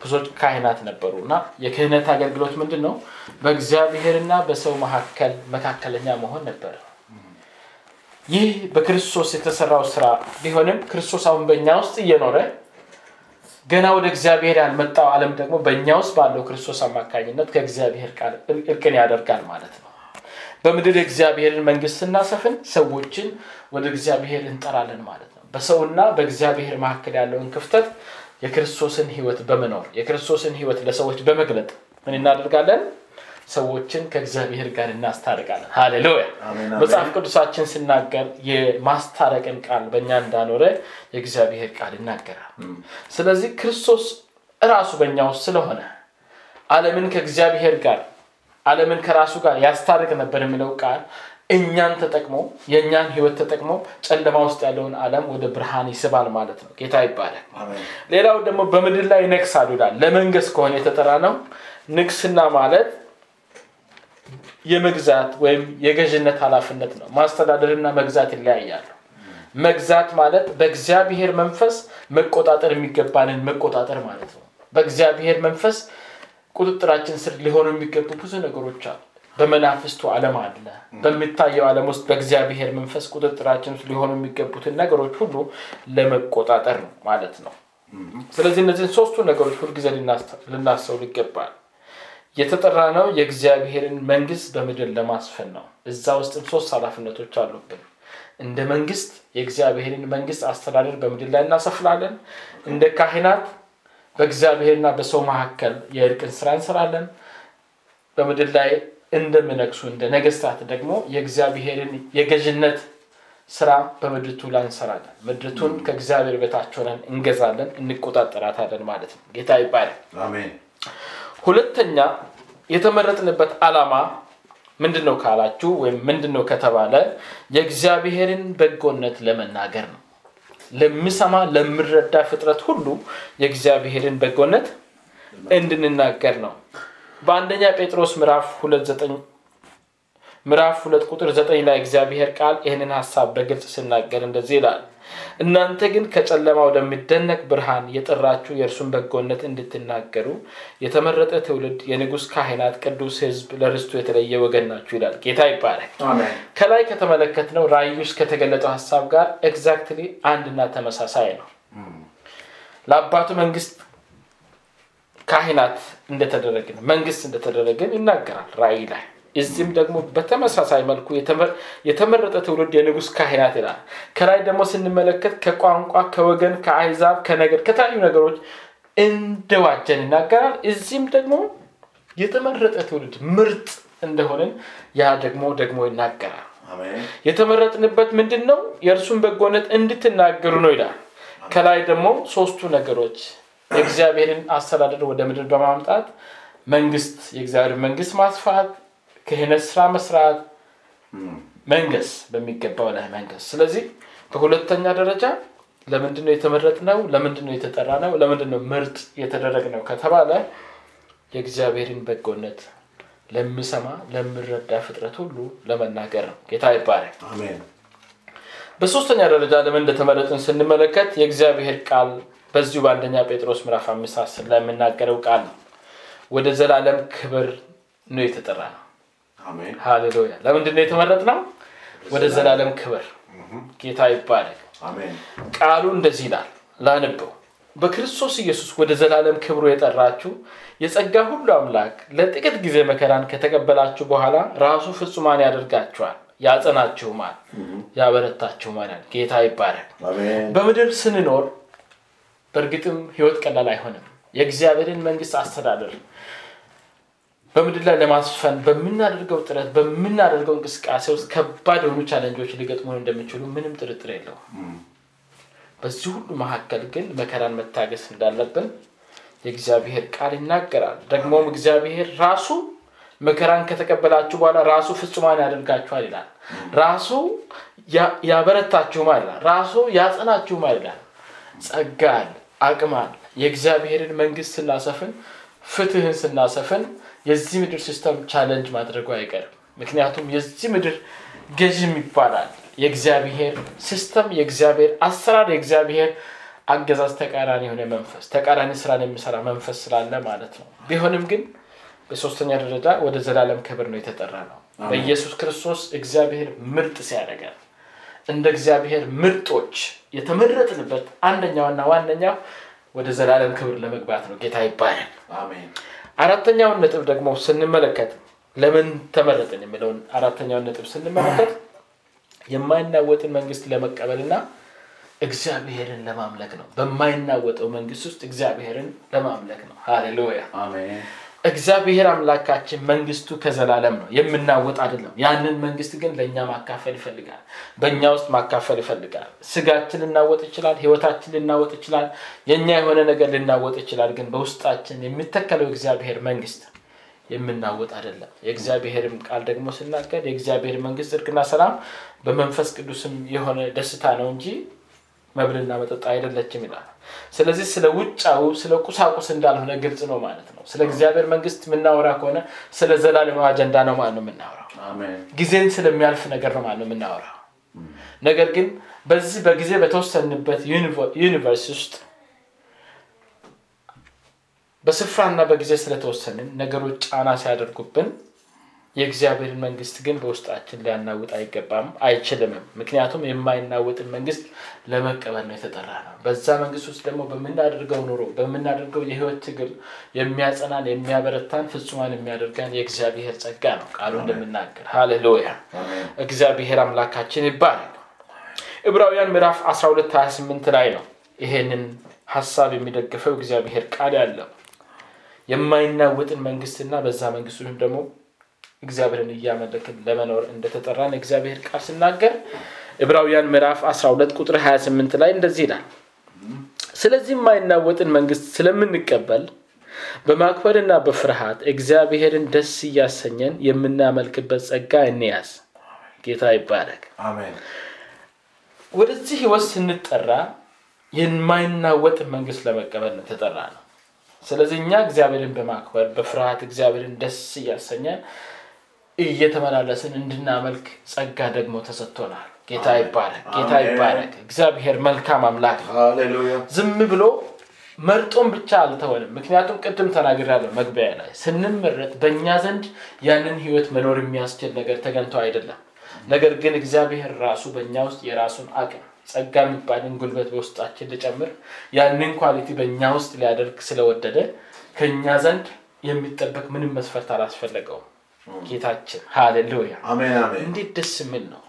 A: ብዙዎች ካህናት ነበሩ እና የክህነት አገልግሎት ምንድን ነው በእግዚአብሔርና በሰው መካከል መካከለኛ መሆን ነበረ ይህ በክርስቶስ የተሰራው ስራ ቢሆንም ክርስቶስ አሁን በእኛ ውስጥ እየኖረ ገና ወደ እግዚአብሔር ያልመጣው አለም ደግሞ በእኛ ውስጥ ባለው ክርስቶስ አማካኝነት ከእግዚአብሔር ቃል እርቅን ያደርጋል ማለት ነው። በምድር የእግዚአብሔርን መንግስት ስናሰፍን ሰዎችን ወደ እግዚአብሔር እንጠራለን ማለት ነው። በሰውና በእግዚአብሔር መካከል ያለውን ክፍተት የክርስቶስን ህይወት በመኖር የክርስቶስን ህይወት ለሰዎች በመግለጥ ምን እናደርጋለን? ሰዎችን ከእግዚአብሔር ጋር እናስታርቃለን። ሃሌሉያ! መጽሐፍ ቅዱሳችን ስናገር የማስታረቅን ቃል በእኛ እንዳኖረ የእግዚአብሔር ቃል ይናገራል። ስለዚህ ክርስቶስ እራሱ በእኛ ውስጥ ስለሆነ አለምን ከእግዚአብሔር ጋር አለምን ከራሱ ጋር ያስታርቅ ነበር የሚለው ቃል እኛን ተጠቅሞ የእኛን ህይወት ተጠቅሞ ጨለማ ውስጥ ያለውን አለም ወደ ብርሃን ይስባል ማለት ነው። ጌታ ይባላል ሌላው ደግሞ በምድር ላይ ነግሳሉ ይላል። ለመንገስ ከሆነ የተጠራ ነው ንግስና ማለት የመግዛት ወይም የገዥነት ኃላፊነት ነው። ማስተዳደርና መግዛት ይለያያሉ። መግዛት ማለት በእግዚአብሔር መንፈስ መቆጣጠር የሚገባንን መቆጣጠር ማለት ነው። በእግዚአብሔር መንፈስ ቁጥጥራችን ስር ሊሆኑ የሚገቡ ብዙ ነገሮች አሉ በመናፍስቱ ዓለም አለ። በሚታየው ዓለም ውስጥ በእግዚአብሔር መንፈስ ቁጥጥራችን ውስጥ ሊሆኑ የሚገቡትን ነገሮች ሁሉ ለመቆጣጠር ነው ማለት ነው። ስለዚህ እነዚህን ሶስቱ ነገሮች ሁልጊዜ ልናስተውል ይገባል። የተጠራ ነው የእግዚአብሔርን መንግስት በምድር ለማስፈን ነው። እዛ ውስጥም ሶስት ኃላፊነቶች አሉብን። እንደ መንግስት የእግዚአብሔርን መንግስት አስተዳደር በምድር ላይ እናሰፍላለን። እንደ ካህናት በእግዚአብሔርና በሰው መካከል የእርቅን ስራ እንሰራለን። በምድር ላይ እንደምነግሱ እንደ ነገስታት ደግሞ የእግዚአብሔርን የገዥነት ስራ በምድርቱ ላይ እንሰራለን። ምድርቱን ከእግዚአብሔር በታች ሆነን እንገዛለን እንቆጣጠራታለን ማለት ነው። ጌታ ይባላል ሁለተኛ የተመረጥንበት አላማ ምንድን ነው ካላችሁ ወይም ምንድን ነው ከተባለ የእግዚአብሔርን በጎነት ለመናገር ነው። ለሚሰማ ለምረዳ ፍጥረት ሁሉ የእግዚአብሔርን በጎነት እንድንናገር ነው በአንደኛ ጴጥሮስ ምዕራፍ ሁለት ዘጠኝ ምዕራፍ ሁለት ቁጥር ዘጠኝ ላይ እግዚአብሔር ቃል ይህንን ሀሳብ በግልጽ ሲናገር እንደዚህ ይላል። እናንተ ግን ከጨለማ ወደሚደነቅ ብርሃን የጠራችሁ የእርሱን በጎነት እንድትናገሩ የተመረጠ ትውልድ የንጉስ ካህናት ቅዱስ ህዝብ ለርስቱ የተለየ ወገን ናችሁ ይላል። ጌታ ይባላል ከላይ ከተመለከትነው ራእይ ውስጥ ከተገለጠው ሀሳብ ጋር exactly አንድና ተመሳሳይ ነው። ለአባቱ መንግስት ካህናት እንደተደረግን መንግስት እንደተደረግን ይናገራል ራእይ ላይ። እዚህም ደግሞ በተመሳሳይ መልኩ የተመረጠ ትውልድ የንጉስ ካህናት ይላል። ከላይ ደግሞ ስንመለከት ከቋንቋ ከወገን ከአህዛብ ከነገድ ከተለያዩ ነገሮች እንደዋጀን ይናገራል። እዚህም ደግሞ የተመረጠ ትውልድ ምርጥ እንደሆንን ያ ደግሞ ደግሞ ይናገራል። የተመረጥንበት ምንድን ነው የእርሱን በጎነት እንድትናገሩ ነው ይላል። ከላይ ደግሞ ሶስቱ ነገሮች የእግዚአብሔርን አስተዳደር ወደ ምድር በማምጣት መንግስት የእግዚአብሔር መንግስት ማስፋት ክህነት ስራ መስራት መንገስ በሚገባው ላይ መንገስ። ስለዚህ በሁለተኛ ደረጃ ለምንድነው የተመረጥ ነው ለምንድነው የተጠራ ነው ለምንድነው ምርጥ የተደረግ ነው ከተባለ የእግዚአብሔርን በጎነት ለሚሰማ ለምረዳ ፍጥረት ሁሉ ለመናገር ነው። ጌታ ይባላል በሶስተኛ ደረጃ ለምን እንደተመረጥን ስንመለከት የእግዚአብሔር ቃል በዚሁ በአንደኛ ጴጥሮስ ምዕራፍ አምስት አስር ላይ የምናገረው ቃል ነው። ወደ ዘላለም ክብር ነው የተጠራ ነው ሃሌሉያ። ለምንድን ነው የተመረጥ ነው ወደ ዘላለም ክብር። ጌታ
B: አሜን።
A: ቃሉ እንደዚህ ይላል። ላንበው በክርስቶስ ኢየሱስ ወደ ዘላለም ክብሩ የጠራችሁ የጸጋ ሁሉ አምላክ ለጥቂት ጊዜ መከራን ከተቀበላችሁ በኋላ ራሱ ፍጹማን ያደርጋችኋል ያጸናችሁማል ያበረታችሁማል ጌታ
B: አሜን።
A: በምድር ስንኖር በእርግጥም ህይወት ቀላል አይሆንም። የእግዚአብሔርን መንግስት አስተዳደር በምድር ላይ ለማስፈን በምናደርገው ጥረት በምናደርገው እንቅስቃሴ ውስጥ ከባድ የሆኑ ቻለንጆች ሊገጥሙን እንደሚችሉ ምንም ጥርጥር የለውም። በዚህ ሁሉ መካከል ግን መከራን መታገስ እንዳለብን የእግዚአብሔር ቃል ይናገራል። ደግሞም እግዚአብሔር ራሱ መከራን ከተቀበላችሁ በኋላ ራሱ ፍጹማን ያደርጋችኋል ይላል። ራሱ ያ- ያበረታችሁማል ይላል ራሱ ያጸናችሁማል ይላል አቅማል የእግዚአብሔርን መንግስት ስናሰፍን ፍትህን ስናሰፍን የዚህ ምድር system challenge ማድረጉ አይቀርም። ምክንያቱም የዚህ ምድር ገዥም ይባላል የእግዚአብሔር system የእግዚአብሔር አሰራር የእግዚአብሔር አገዛዝ ተቃራኒ የሆነ መንፈስ ተቃራኒ ስራን የሚሰራ መንፈስ ስላለ ማለት ነው። ቢሆንም ግን በሶስተኛ ደረጃ ወደ ዘላለም ክብር ነው የተጠራ ነው። በኢየሱስ ክርስቶስ እግዚአብሔር ምርጥ ሲያደርገን እንደ እግዚአብሔር ምርጦች የተመረጥንበት አንደኛውና ዋነኛው ወደ ዘላለም ክብር ለመግባት ነው። ጌታ ይባላል አራተኛውን ነጥብ ደግሞ ስንመለከት ለምን ተመረጥን የሚለውን አራተኛውን ነጥብ ስንመለከት የማይናወጥን መንግስት ለመቀበልና እግዚአብሔርን ለማምለክ ነው። በማይናወጠው መንግስት ውስጥ እግዚአብሔርን ለማምለክ ነው። ሃሌሉያ እግዚአብሔር አምላካችን መንግስቱ ከዘላለም ነው። የምናወጥ አይደለም። ያንን መንግስት ግን ለእኛ ማካፈል ይፈልጋል። በእኛ ውስጥ ማካፈል ይፈልጋል። ስጋችን ልናወጥ ይችላል ህይወታችን ልናወጥ ይችላል የእኛ የሆነ ነገር ልናወጥ ይችላል። ግን በውስጣችን የሚተከለው እግዚአብሔር መንግስት የምናወጥ አይደለም። የእግዚአብሔርም ቃል ደግሞ ስናገር የእግዚአብሔር መንግስት እርቅና ሰላም በመንፈስ ቅዱስም የሆነ ደስታ ነው እንጂ መብልና መጠጥ አይደለችም ይላል። ስለዚህ ስለ ውጫው ስለ ቁሳቁስ እንዳልሆነ ግልጽ ነው ማለት ነው። ስለ እግዚአብሔር መንግስት የምናወራ ከሆነ ስለ ዘላለማዊ አጀንዳ ነው ማለት ነው የምናወራው። ጊዜን ስለሚያልፍ ነገር ነው ማለት ነው የምናወራው። ነገር ግን በዚህ በጊዜ በተወሰንበት ዩኒቨርስ ውስጥ በስፍራና በጊዜ ስለተወሰንን ነገሮች ጫና ሲያደርጉብን የእግዚአብሔርን መንግስት ግን በውስጣችን ሊያናውጥ አይገባም አይችልምም። ምክንያቱም የማይናወጥን መንግስት ለመቀበል ነው የተጠራ ነው በዛ መንግስት ውስጥ ደግሞ በምናደርገው ኑሮ በምናደርገው የህይወት ትግል የሚያጸናን የሚያበረታን ፍጹማን የሚያደርጋን የእግዚአብሔር ጸጋ ነው ቃሉ እንደምናገር። ሃሌሉያ። እግዚአብሔር አምላካችን ይባላል ዕብራውያን ምዕራፍ 12 28 ላይ ነው ይሄንን ሀሳብ የሚደግፈው እግዚአብሔር ቃል ያለው። የማይናወጥን መንግስትና በዛ መንግስት ደግሞ እግዚአብሔርን እያመለክን ለመኖር እንደተጠራን እግዚአብሔር ቃል ሲናገር ዕብራውያን ምዕራፍ 12 ቁጥር 28 ላይ እንደዚህ ይላል። ስለዚህ የማይናወጥን መንግስት ስለምንቀበል በማክበርና በፍርሃት እግዚአብሔርን ደስ እያሰኘን የምናመልክበት ጸጋ እንያዝ። ጌታ ይባረክ። ወደዚህ ህይወት ስንጠራ የማይናወጥ መንግስት ለመቀበል ነው ተጠራ ነው ስለዚህ እኛ እግዚአብሔርን በማክበር በፍርሃት እግዚአብሔርን ደስ እያሰኘን እየተመላለስን እንድናመልክ ጸጋ ደግሞ ተሰጥቶናል። ጌታ ይባረክ ጌታ ይባረክ። እግዚአብሔር መልካም አምላክ ነው። ዝም ብሎ መርጦን ብቻ አልተወንም። ምክንያቱም ቅድም ተናግሬያለሁ መግቢያ ላይ ስንመረጥ በእኛ ዘንድ ያንን ህይወት መኖር የሚያስችል ነገር ተገንቶ አይደለም። ነገር ግን እግዚአብሔር ራሱ በእኛ ውስጥ የራሱን አቅም ጸጋ የሚባልን ጉልበት በውስጣችን ሊጨምር ያንን quality በእኛ ውስጥ ሊያደርግ ስለወደደ ከእኛ ዘንድ የሚጠበቅ ምንም መስፈርት አላስፈለገውም ጌታችን ሃሌሉያ። እንዴት ደስ የሚል ነው።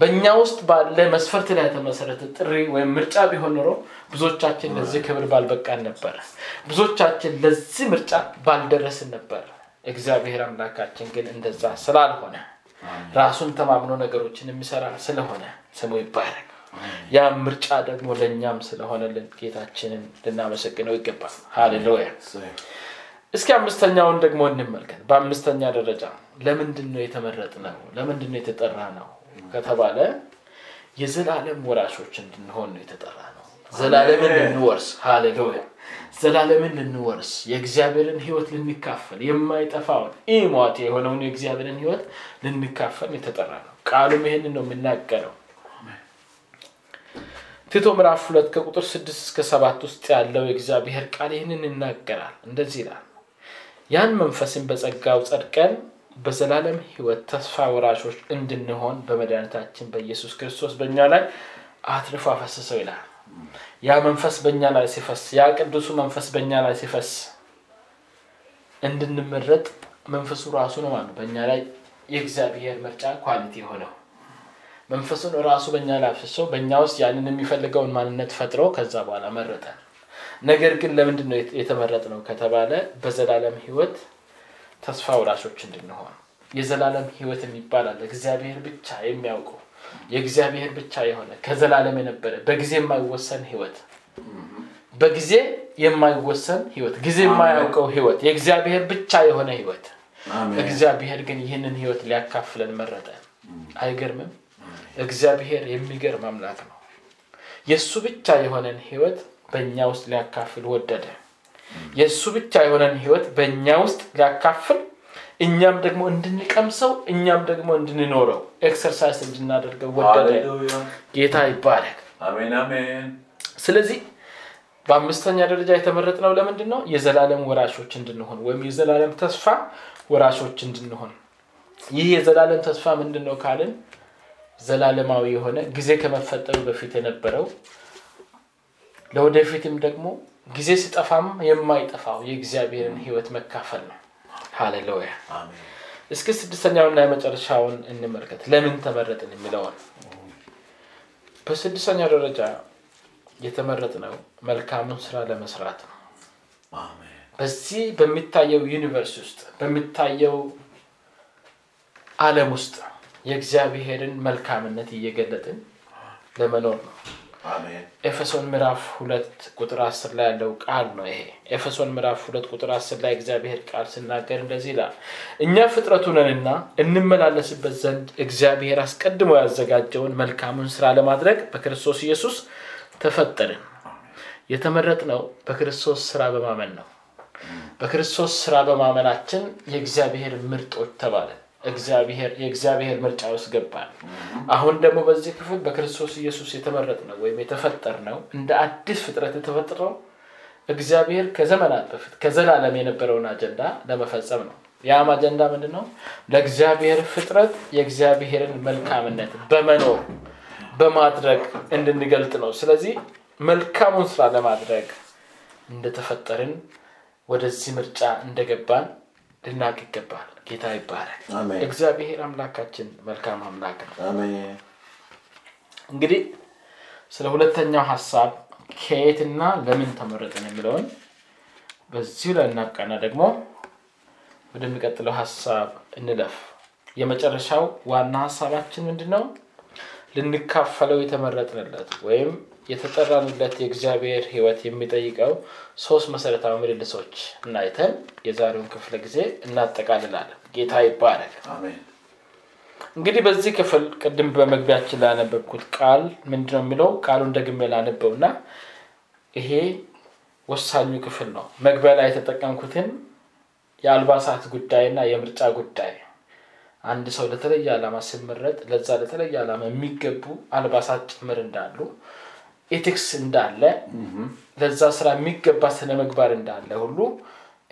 A: በእኛ ውስጥ ባለ መስፈርት ላይ የተመሰረተ ጥሪ ወይም ምርጫ ቢሆን ኖሮ ብዙዎቻችን ለዚህ ክብር ባልበቃን ነበር። ብዙዎቻችን ለዚህ ምርጫ ባልደረስን ነበር። እግዚአብሔር አምላካችን ግን እንደዛ ስላልሆነ ራሱን ተማምኖ ነገሮችን የሚሰራ ስለሆነ ስሙ ይባረክ። ያ ምርጫ ደግሞ ለእኛም ስለሆነልን ጌታችንን ልናመሰግነው ይገባል። ሃሌሉያ እስኪ አምስተኛውን ደግሞ እንመልከት። በአምስተኛ ደረጃ ለምንድን ነው የተመረጥ ነው ለምንድን ነው የተጠራ ነው ከተባለ የዘላለም ወራሾች እንድንሆን ነው የተጠራ ነው ዘላለምን ልንወርስ ሃሌሉያ። ዘላለምን ልንወርስ የእግዚአብሔርን ህይወት ልንካፈል የማይጠፋውን ኢሟት የሆነውን የእግዚአብሔርን ህይወት ልንካፈል የተጠራ ነው ቃሉም ይህንን ነው የምናገረው ቲቶ ምዕራፍ ሁለት ከቁጥር ስድስት እስከ ሰባት ውስጥ ያለው የእግዚአብሔር ቃል ይህንን ይናገራል። እንደዚህ ይላል፣ ያን መንፈስን በጸጋው ጸድቀን በዘላለም ሕይወት ተስፋ ወራሾች እንድንሆን በመድኃኒታችን በኢየሱስ ክርስቶስ በእኛ ላይ አትርፎ አፈሰሰው ይላል። ያ መንፈስ በእኛ ላይ ሲፈስ፣ ያ ቅዱሱ መንፈስ በእኛ ላይ ሲፈስ እንድንመረጥ መንፈሱ ራሱ ነው ማለት በእኛ ላይ የእግዚአብሔር ምርጫ quality የሆነው መንፈሱን ራሱ በእኛ ላይ አፍስሶ በእኛ ውስጥ ያንን የሚፈልገውን ማንነት ፈጥሮ ከዛ በኋላ መረጠ። ነገር ግን ለምንድን ነው የተመረጥ ነው ከተባለ በዘላለም ሕይወት ተስፋ ወራሾች እንድንሆን የዘላለም ሕይወት የሚባል አለ። እግዚአብሔር ብቻ የሚያውቀው የእግዚአብሔር ብቻ የሆነ ከዘላለም የነበረ በጊዜ የማይወሰን ሕይወት በጊዜ የማይወሰን ሕይወት ጊዜ የማያውቀው ሕይወት የእግዚአብሔር ብቻ የሆነ ሕይወት እግዚአብሔር ግን ይህንን ሕይወት ሊያካፍለን መረጠ። አይገርምም? እግዚአብሔር የሚገርም አምላክ ነው። የእሱ ብቻ የሆነን ሕይወት በእኛ ውስጥ ሊያካፍል ወደደ። የእሱ ብቻ የሆነን ሕይወት በእኛ ውስጥ ሊያካፍል እኛም ደግሞ እንድንቀምሰው እኛም ደግሞ እንድንኖረው exercise እንድናደርገው ወደደ። ጌታ
B: አሜን።
A: ስለዚህ በአምስተኛ ደረጃ የተመረጥነው ለምንድን ነው? የዘላለም ወራሾች እንድንሆን ወይም የዘላለም ተስፋ ወራሾች እንድንሆን። ይህ የዘላለም ተስፋ ምንድን ነው ካልን ዘላለማዊ የሆነ ጊዜ ከመፈጠሩ በፊት የነበረው ለወደፊትም ደግሞ ጊዜ ሲጠፋም የማይጠፋው የእግዚአብሔርን ሕይወት መካፈል ነው። ሃሌሉያ። እስኪ ስድስተኛውና የመጨረሻውን እንመልከት። ለምን ተመረጥን የሚለውን በስድስተኛው ደረጃ የተመረጥነው መልካሙን ስራ ለመስራት ነው። በዚህ በሚታየው ዩኒቨርስ ውስጥ በሚታየው ዓለም ውስጥ የእግዚአብሔርን መልካምነት እየገለጥን ለመኖር ነው። ኤፌሶን ምዕራፍ ሁለት ቁጥር አስር ላይ ያለው ቃል ነው ይሄ። ኤፌሶን ምዕራፍ ሁለት ቁጥር አስር ላይ እግዚአብሔር ቃል ሲናገር እንደዚህ ይላል፣ እኛ ፍጥረቱ ነንና እንመላለስበት ዘንድ እግዚአብሔር አስቀድሞ ያዘጋጀውን መልካሙን ስራ ለማድረግ በክርስቶስ ኢየሱስ ተፈጠርን። የተመረጥነው በክርስቶስ ስራ በማመን ነው። በክርስቶስ ስራ በማመናችን የእግዚአብሔር ምርጦች ተባለን። እግዚአብሔር የእግዚአብሔር ምርጫ ውስጥ ገባን። አሁን ደግሞ በዚህ ክፍል በክርስቶስ ኢየሱስ የተመረጥነው ወይም የተፈጠርነው እንደ አዲስ ፍጥረት የተፈጠረው እግዚአብሔር ከዘመናት በፊት ከዘላለም የነበረውን አጀንዳ ለመፈጸም ነው። ያም አጀንዳ ምንድን ነው? ለእግዚአብሔር ፍጥረት የእግዚአብሔርን መልካምነት በመኖር በማድረግ እንድንገልጥ ነው። ስለዚህ መልካሙን ስራ ለማድረግ እንደተፈጠርን ወደዚህ ምርጫ እንደገባን ልናቅ ይገባል። ጌታ ይባላል። እግዚአብሔር አምላካችን መልካም አምላክ ነው። እንግዲህ ስለ ሁለተኛው ሀሳብ ከየትና ለምን ተመረጥን የሚለውን በዚሁ ላይ እናብቃና ደግሞ ወደሚቀጥለው ሀሳብ እንለፍ። የመጨረሻው ዋና ሀሳባችን ምንድን ነው? ልንካፈለው የተመረጥንለት ወይም የተጠራንለት የእግዚአብሔር ሕይወት የሚጠይቀው ሶስት መሰረታዊ ምልልሶች እናይተን የዛሬውን ክፍለ ጊዜ እናጠቃልላለን። ጌታ
B: አሜን።
A: እንግዲህ በዚህ ክፍል ቅድም በመግቢያችን ላይ ያነበብኩት ቃል ምንድን ነው የሚለው ቃሉን ደግሜ ላነበው እና ይሄ ወሳኙ ክፍል ነው። መግቢያ ላይ የተጠቀምኩትን የአልባሳት ጉዳይና የምርጫ ጉዳይ አንድ ሰው ለተለየ ዓላማ ሲመረጥ ለዛ ለተለየ ዓላማ የሚገቡ አልባሳት ጭምር እንዳሉ ኤቲክስ እንዳለ ለዛ ስራ የሚገባ ስነ ምግባር እንዳለ ሁሉ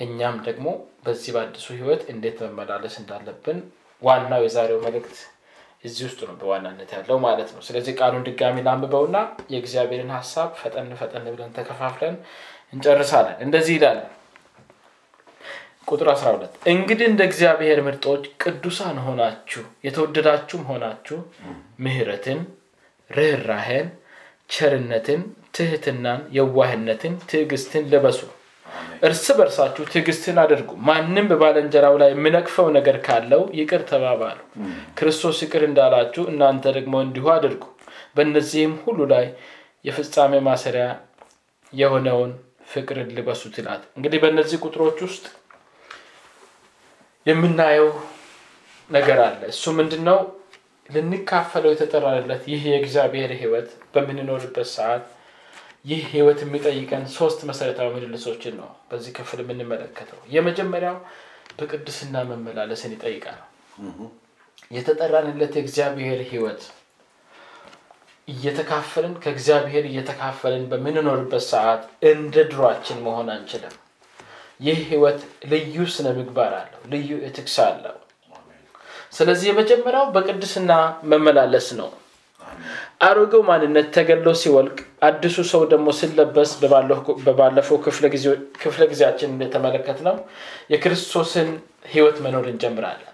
A: እኛም ደግሞ በዚህ በአዲሱ ህይወት እንዴት መመላለስ እንዳለብን ዋናው የዛሬው መልእክት እዚህ ውስጥ ነው በዋናነት ያለው ማለት ነው። ስለዚህ ቃሉን ድጋሚ ላንብበውና የእግዚአብሔርን ሀሳብ ፈጠን ፈጠን ብለን ተከፋፍለን እንጨርሳለን። እንደዚህ ይላል ቁጥር 12 እንግዲህ እንደ እግዚአብሔር ምርጦች ቅዱሳን ሆናችሁ የተወደዳችሁም ሆናችሁ ምሕረትን፣ ርኅራሄን፣ ቸርነትን፣ ትህትናን፣ የዋህነትን፣ ትዕግስትን ልበሱ። እርስ በርሳችሁ ትዕግስትን አድርጉ። ማንም በባልንጀራው ላይ የሚነቅፈው ነገር ካለው ይቅር ተባባሉ። ክርስቶስ ይቅር እንዳላችሁ እናንተ ደግሞ እንዲሁ አድርጉ። በእነዚህም ሁሉ ላይ የፍጻሜ ማሰሪያ የሆነውን ፍቅርን ልበሱት ይላል። እንግዲህ በእነዚህ ቁጥሮች ውስጥ የምናየው ነገር አለ። እሱ ምንድን ነው? ልንካፈለው የተጠራንለት ይህ የእግዚአብሔር ሕይወት በምንኖርበት ሰዓት ይህ ሕይወት የሚጠይቀን ሶስት መሰረታዊ ምልልሶችን ነው በዚህ ክፍል የምንመለከተው። የመጀመሪያው በቅድስና መመላለስን ይጠይቃል። የተጠራንለት የእግዚአብሔር ሕይወት እየተካፈልን ከእግዚአብሔር እየተካፈልን በምንኖርበት ሰዓት እንደ ድሯችን መሆን አንችልም። ይህ ህይወት ልዩ ስነ ምግባር አለው፣ ልዩ ኤቲክስ አለው። ስለዚህ የመጀመሪያው በቅድስና መመላለስ ነው። አሮጌው ማንነት ተገሎ ሲወልቅ አዲሱ ሰው ደግሞ ሲለበስ በባለፈው ክፍለ ጊዜያችን እንደተመለከት ነው የክርስቶስን ህይወት መኖር እንጀምራለን።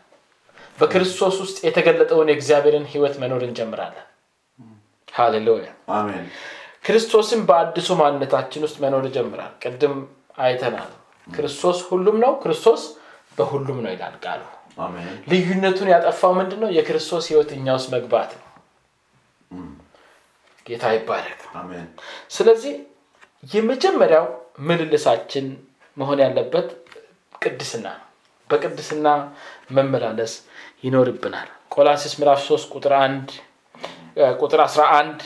A: በክርስቶስ ውስጥ የተገለጠውን የእግዚአብሔርን ህይወት መኖር እንጀምራለን። ሃሌሉያ። ክርስቶስን በአዲሱ ማንነታችን ውስጥ መኖር ይጀምራል። ቅድም አይተናል። ክርስቶስ ሁሉም ነው፣ ክርስቶስ በሁሉም ነው ይላል ቃሉ። ልዩነቱን ያጠፋው ምንድን ነው? የክርስቶስ ህይወት እኛ ውስጥ መግባት ነው። ጌታ ይባረክ። ስለዚህ የመጀመሪያው ምልልሳችን መሆን ያለበት ቅድስና ነው። በቅድስና መመላለስ ይኖርብናል። ቆላሲስ ምዕራፍ 3 ቁጥር 1 ቁጥር 11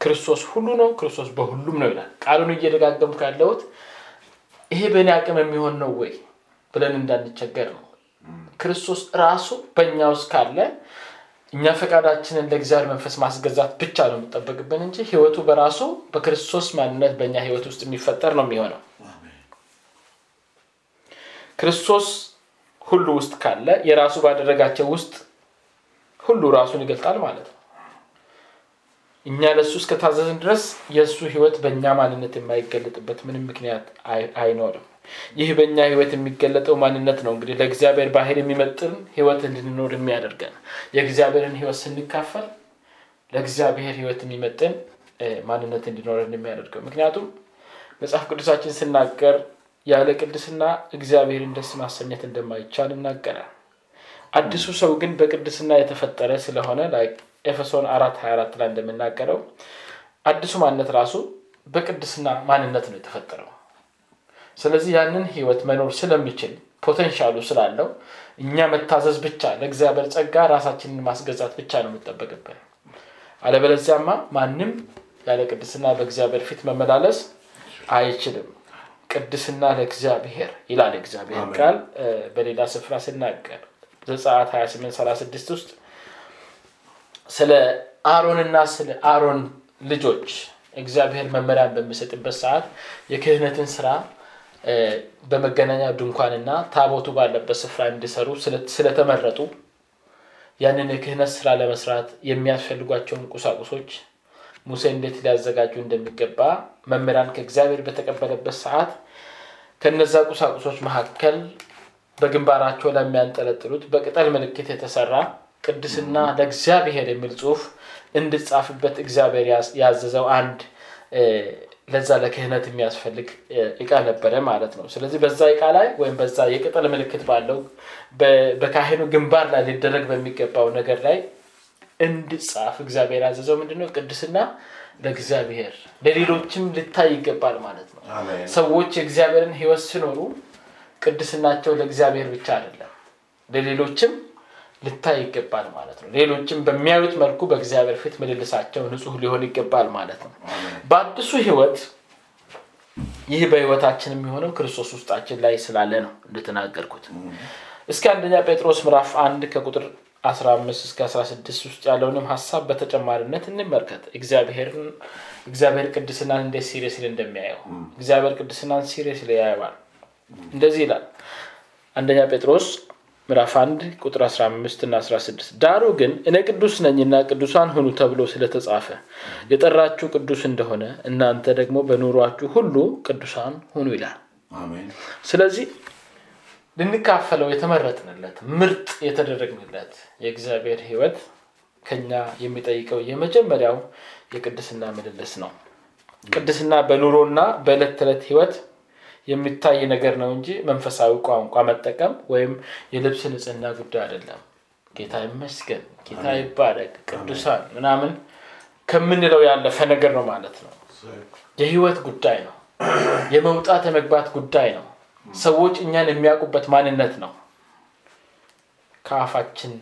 A: ክርስቶስ ሁሉ ነው፣ ክርስቶስ በሁሉም ነው ይላል። ቃሉን እየደጋገምኩ ያለሁት ይሄ በእኔ አቅም የሚሆን ነው ወይ ብለን እንዳንቸገር ነው። ክርስቶስ ራሱ በእኛ ውስጥ ካለ እኛ ፈቃዳችንን ለእግዚአብሔር መንፈስ ማስገዛት ብቻ ነው የሚጠበቅብን እንጂ ህይወቱ በራሱ በክርስቶስ ማንነት በእኛ ህይወት ውስጥ የሚፈጠር ነው የሚሆነው። ክርስቶስ ሁሉ ውስጥ ካለ የራሱ ባደረጋቸው ውስጥ ሁሉ ራሱን ይገልጣል ማለት ነው። እኛ ለእሱ እስከታዘዝን ድረስ የእሱ ህይወት በእኛ ማንነት የማይገለጥበት ምንም ምክንያት አይኖርም። ይህ በእኛ ህይወት የሚገለጠው ማንነት ነው እንግዲህ ለእግዚአብሔር ባህር የሚመጥን ህይወት እንድንኖር የሚያደርገን የእግዚአብሔርን ህይወት ስንካፈል ለእግዚአብሔር ህይወት የሚመጥን ማንነት እንዲኖረን የሚያደርገው ምክንያቱም መጽሐፍ ቅዱሳችን ስናገር ያለ ቅድስና እግዚአብሔርን ደስ ማሰኘት እንደማይቻል ይናገራል። አዲሱ ሰው ግን በቅድስና የተፈጠረ ስለሆነ ኤፌሶን አራት 24 ላይ እንደሚናገረው አዲሱ ማንነት ራሱ በቅድስና ማንነት ነው የተፈጠረው። ስለዚህ ያንን ህይወት መኖር ስለሚችል ፖቴንሻሉ ስላለው እኛ መታዘዝ ብቻ ለእግዚአብሔር ጸጋ ራሳችንን ማስገዛት ብቻ ነው የምጠበቅብን። አለበለዚያማ ማንም ያለ ቅድስና በእግዚአብሔር ፊት መመላለስ አይችልም። ቅድስና ለእግዚአብሔር ይላል እግዚአብሔር ቃል በሌላ ስፍራ ሲናገር ዘጸአት 2836 ውስጥ ስለ አሮንና ስለ አሮን ልጆች እግዚአብሔር መመሪያን በሚሰጥበት ሰዓት የክህነትን ስራ በመገናኛ ድንኳንና ታቦቱ ባለበት ስፍራ እንዲሰሩ ስለተመረጡ ያንን የክህነት ስራ ለመስራት የሚያስፈልጓቸውን ቁሳቁሶች ሙሴ እንዴት ሊያዘጋጁ እንደሚገባ መምህራን ከእግዚአብሔር በተቀበለበት ሰዓት ከነዛ ቁሳቁሶች መካከል በግንባራቸው ላይ የሚያንጠለጥሉት በቅጠል ምልክት የተሰራ ቅድስና ለእግዚአብሔር የሚል ጽሁፍ እንድጻፍበት እግዚአብሔር ያዘዘው አንድ ለዛ ለክህነት የሚያስፈልግ እቃ ነበረ ማለት ነው። ስለዚህ በዛ እቃ ላይ ወይም በዛ የቅጠል ምልክት ባለው በካህኑ ግንባር ላይ ሊደረግ በሚገባው ነገር ላይ እንድጻፍ እግዚአብሔር ያዘዘው ምንድነው? ቅድስና ለእግዚአብሔር ለሌሎችም ልታይ ይገባል ማለት ነው። ሰዎች የእግዚአብሔርን ህይወት ሲኖሩ ቅድስናቸው ለእግዚአብሔር ብቻ አይደለም፣ ለሌሎችም ልታይ ይገባል ማለት ነው። ሌሎችም በሚያዩት መልኩ በእግዚአብሔር ፊት ምልልሳቸው ንጹህ ሊሆን ይገባል ማለት ነው። በአዲሱ ህይወት ይህ በህይወታችን የሚሆነው ክርስቶስ ውስጣችን ላይ ስላለ ነው እንደተናገርኩት። እስከ አንደኛ ጴጥሮስ ምዕራፍ አንድ ከቁጥር 15 እስከ 16 ውስጥ ያለውንም ሀሳብ በተጨማሪነት እንመልከት። እግዚአብሔር ቅድስናን እንዴት seriously እንደሚያየው እግዚአብሔር ቅድስናን seriously ያየዋል። እንደዚህ ይላል አንደኛ ጴጥሮስ ምዕራፍ 1 ቁጥር 15 እና 16 ዳሩ ግን እኔ ቅዱስ ነኝና ቅዱሳን ሁኑ ተብሎ ስለተጻፈ የጠራችሁ ቅዱስ እንደሆነ እናንተ ደግሞ በኑሯችሁ ሁሉ ቅዱሳን ሁኑ ይላል። ስለዚህ ልንካፈለው የተመረጥንለት ምርጥ የተደረግንለት የእግዚአብሔር ህይወት ከኛ የሚጠይቀው የመጀመሪያው የቅድስና ምልልስ ነው። ቅድስና በኑሮና በዕለት ተዕለት ህይወት የሚታይ ነገር ነው እንጂ መንፈሳዊ ቋንቋ መጠቀም ወይም የልብስ ንጽህና ጉዳይ አይደለም። ጌታ ይመስገን፣ ጌታ ይባረክ፣ ቅዱሳን ምናምን ከምንለው ያለፈ ነገር ነው ማለት ነው። የህይወት ጉዳይ ነው። የመውጣት የመግባት ጉዳይ ነው። ሰዎች እኛን የሚያውቁበት ማንነት ነው። ከአፋችን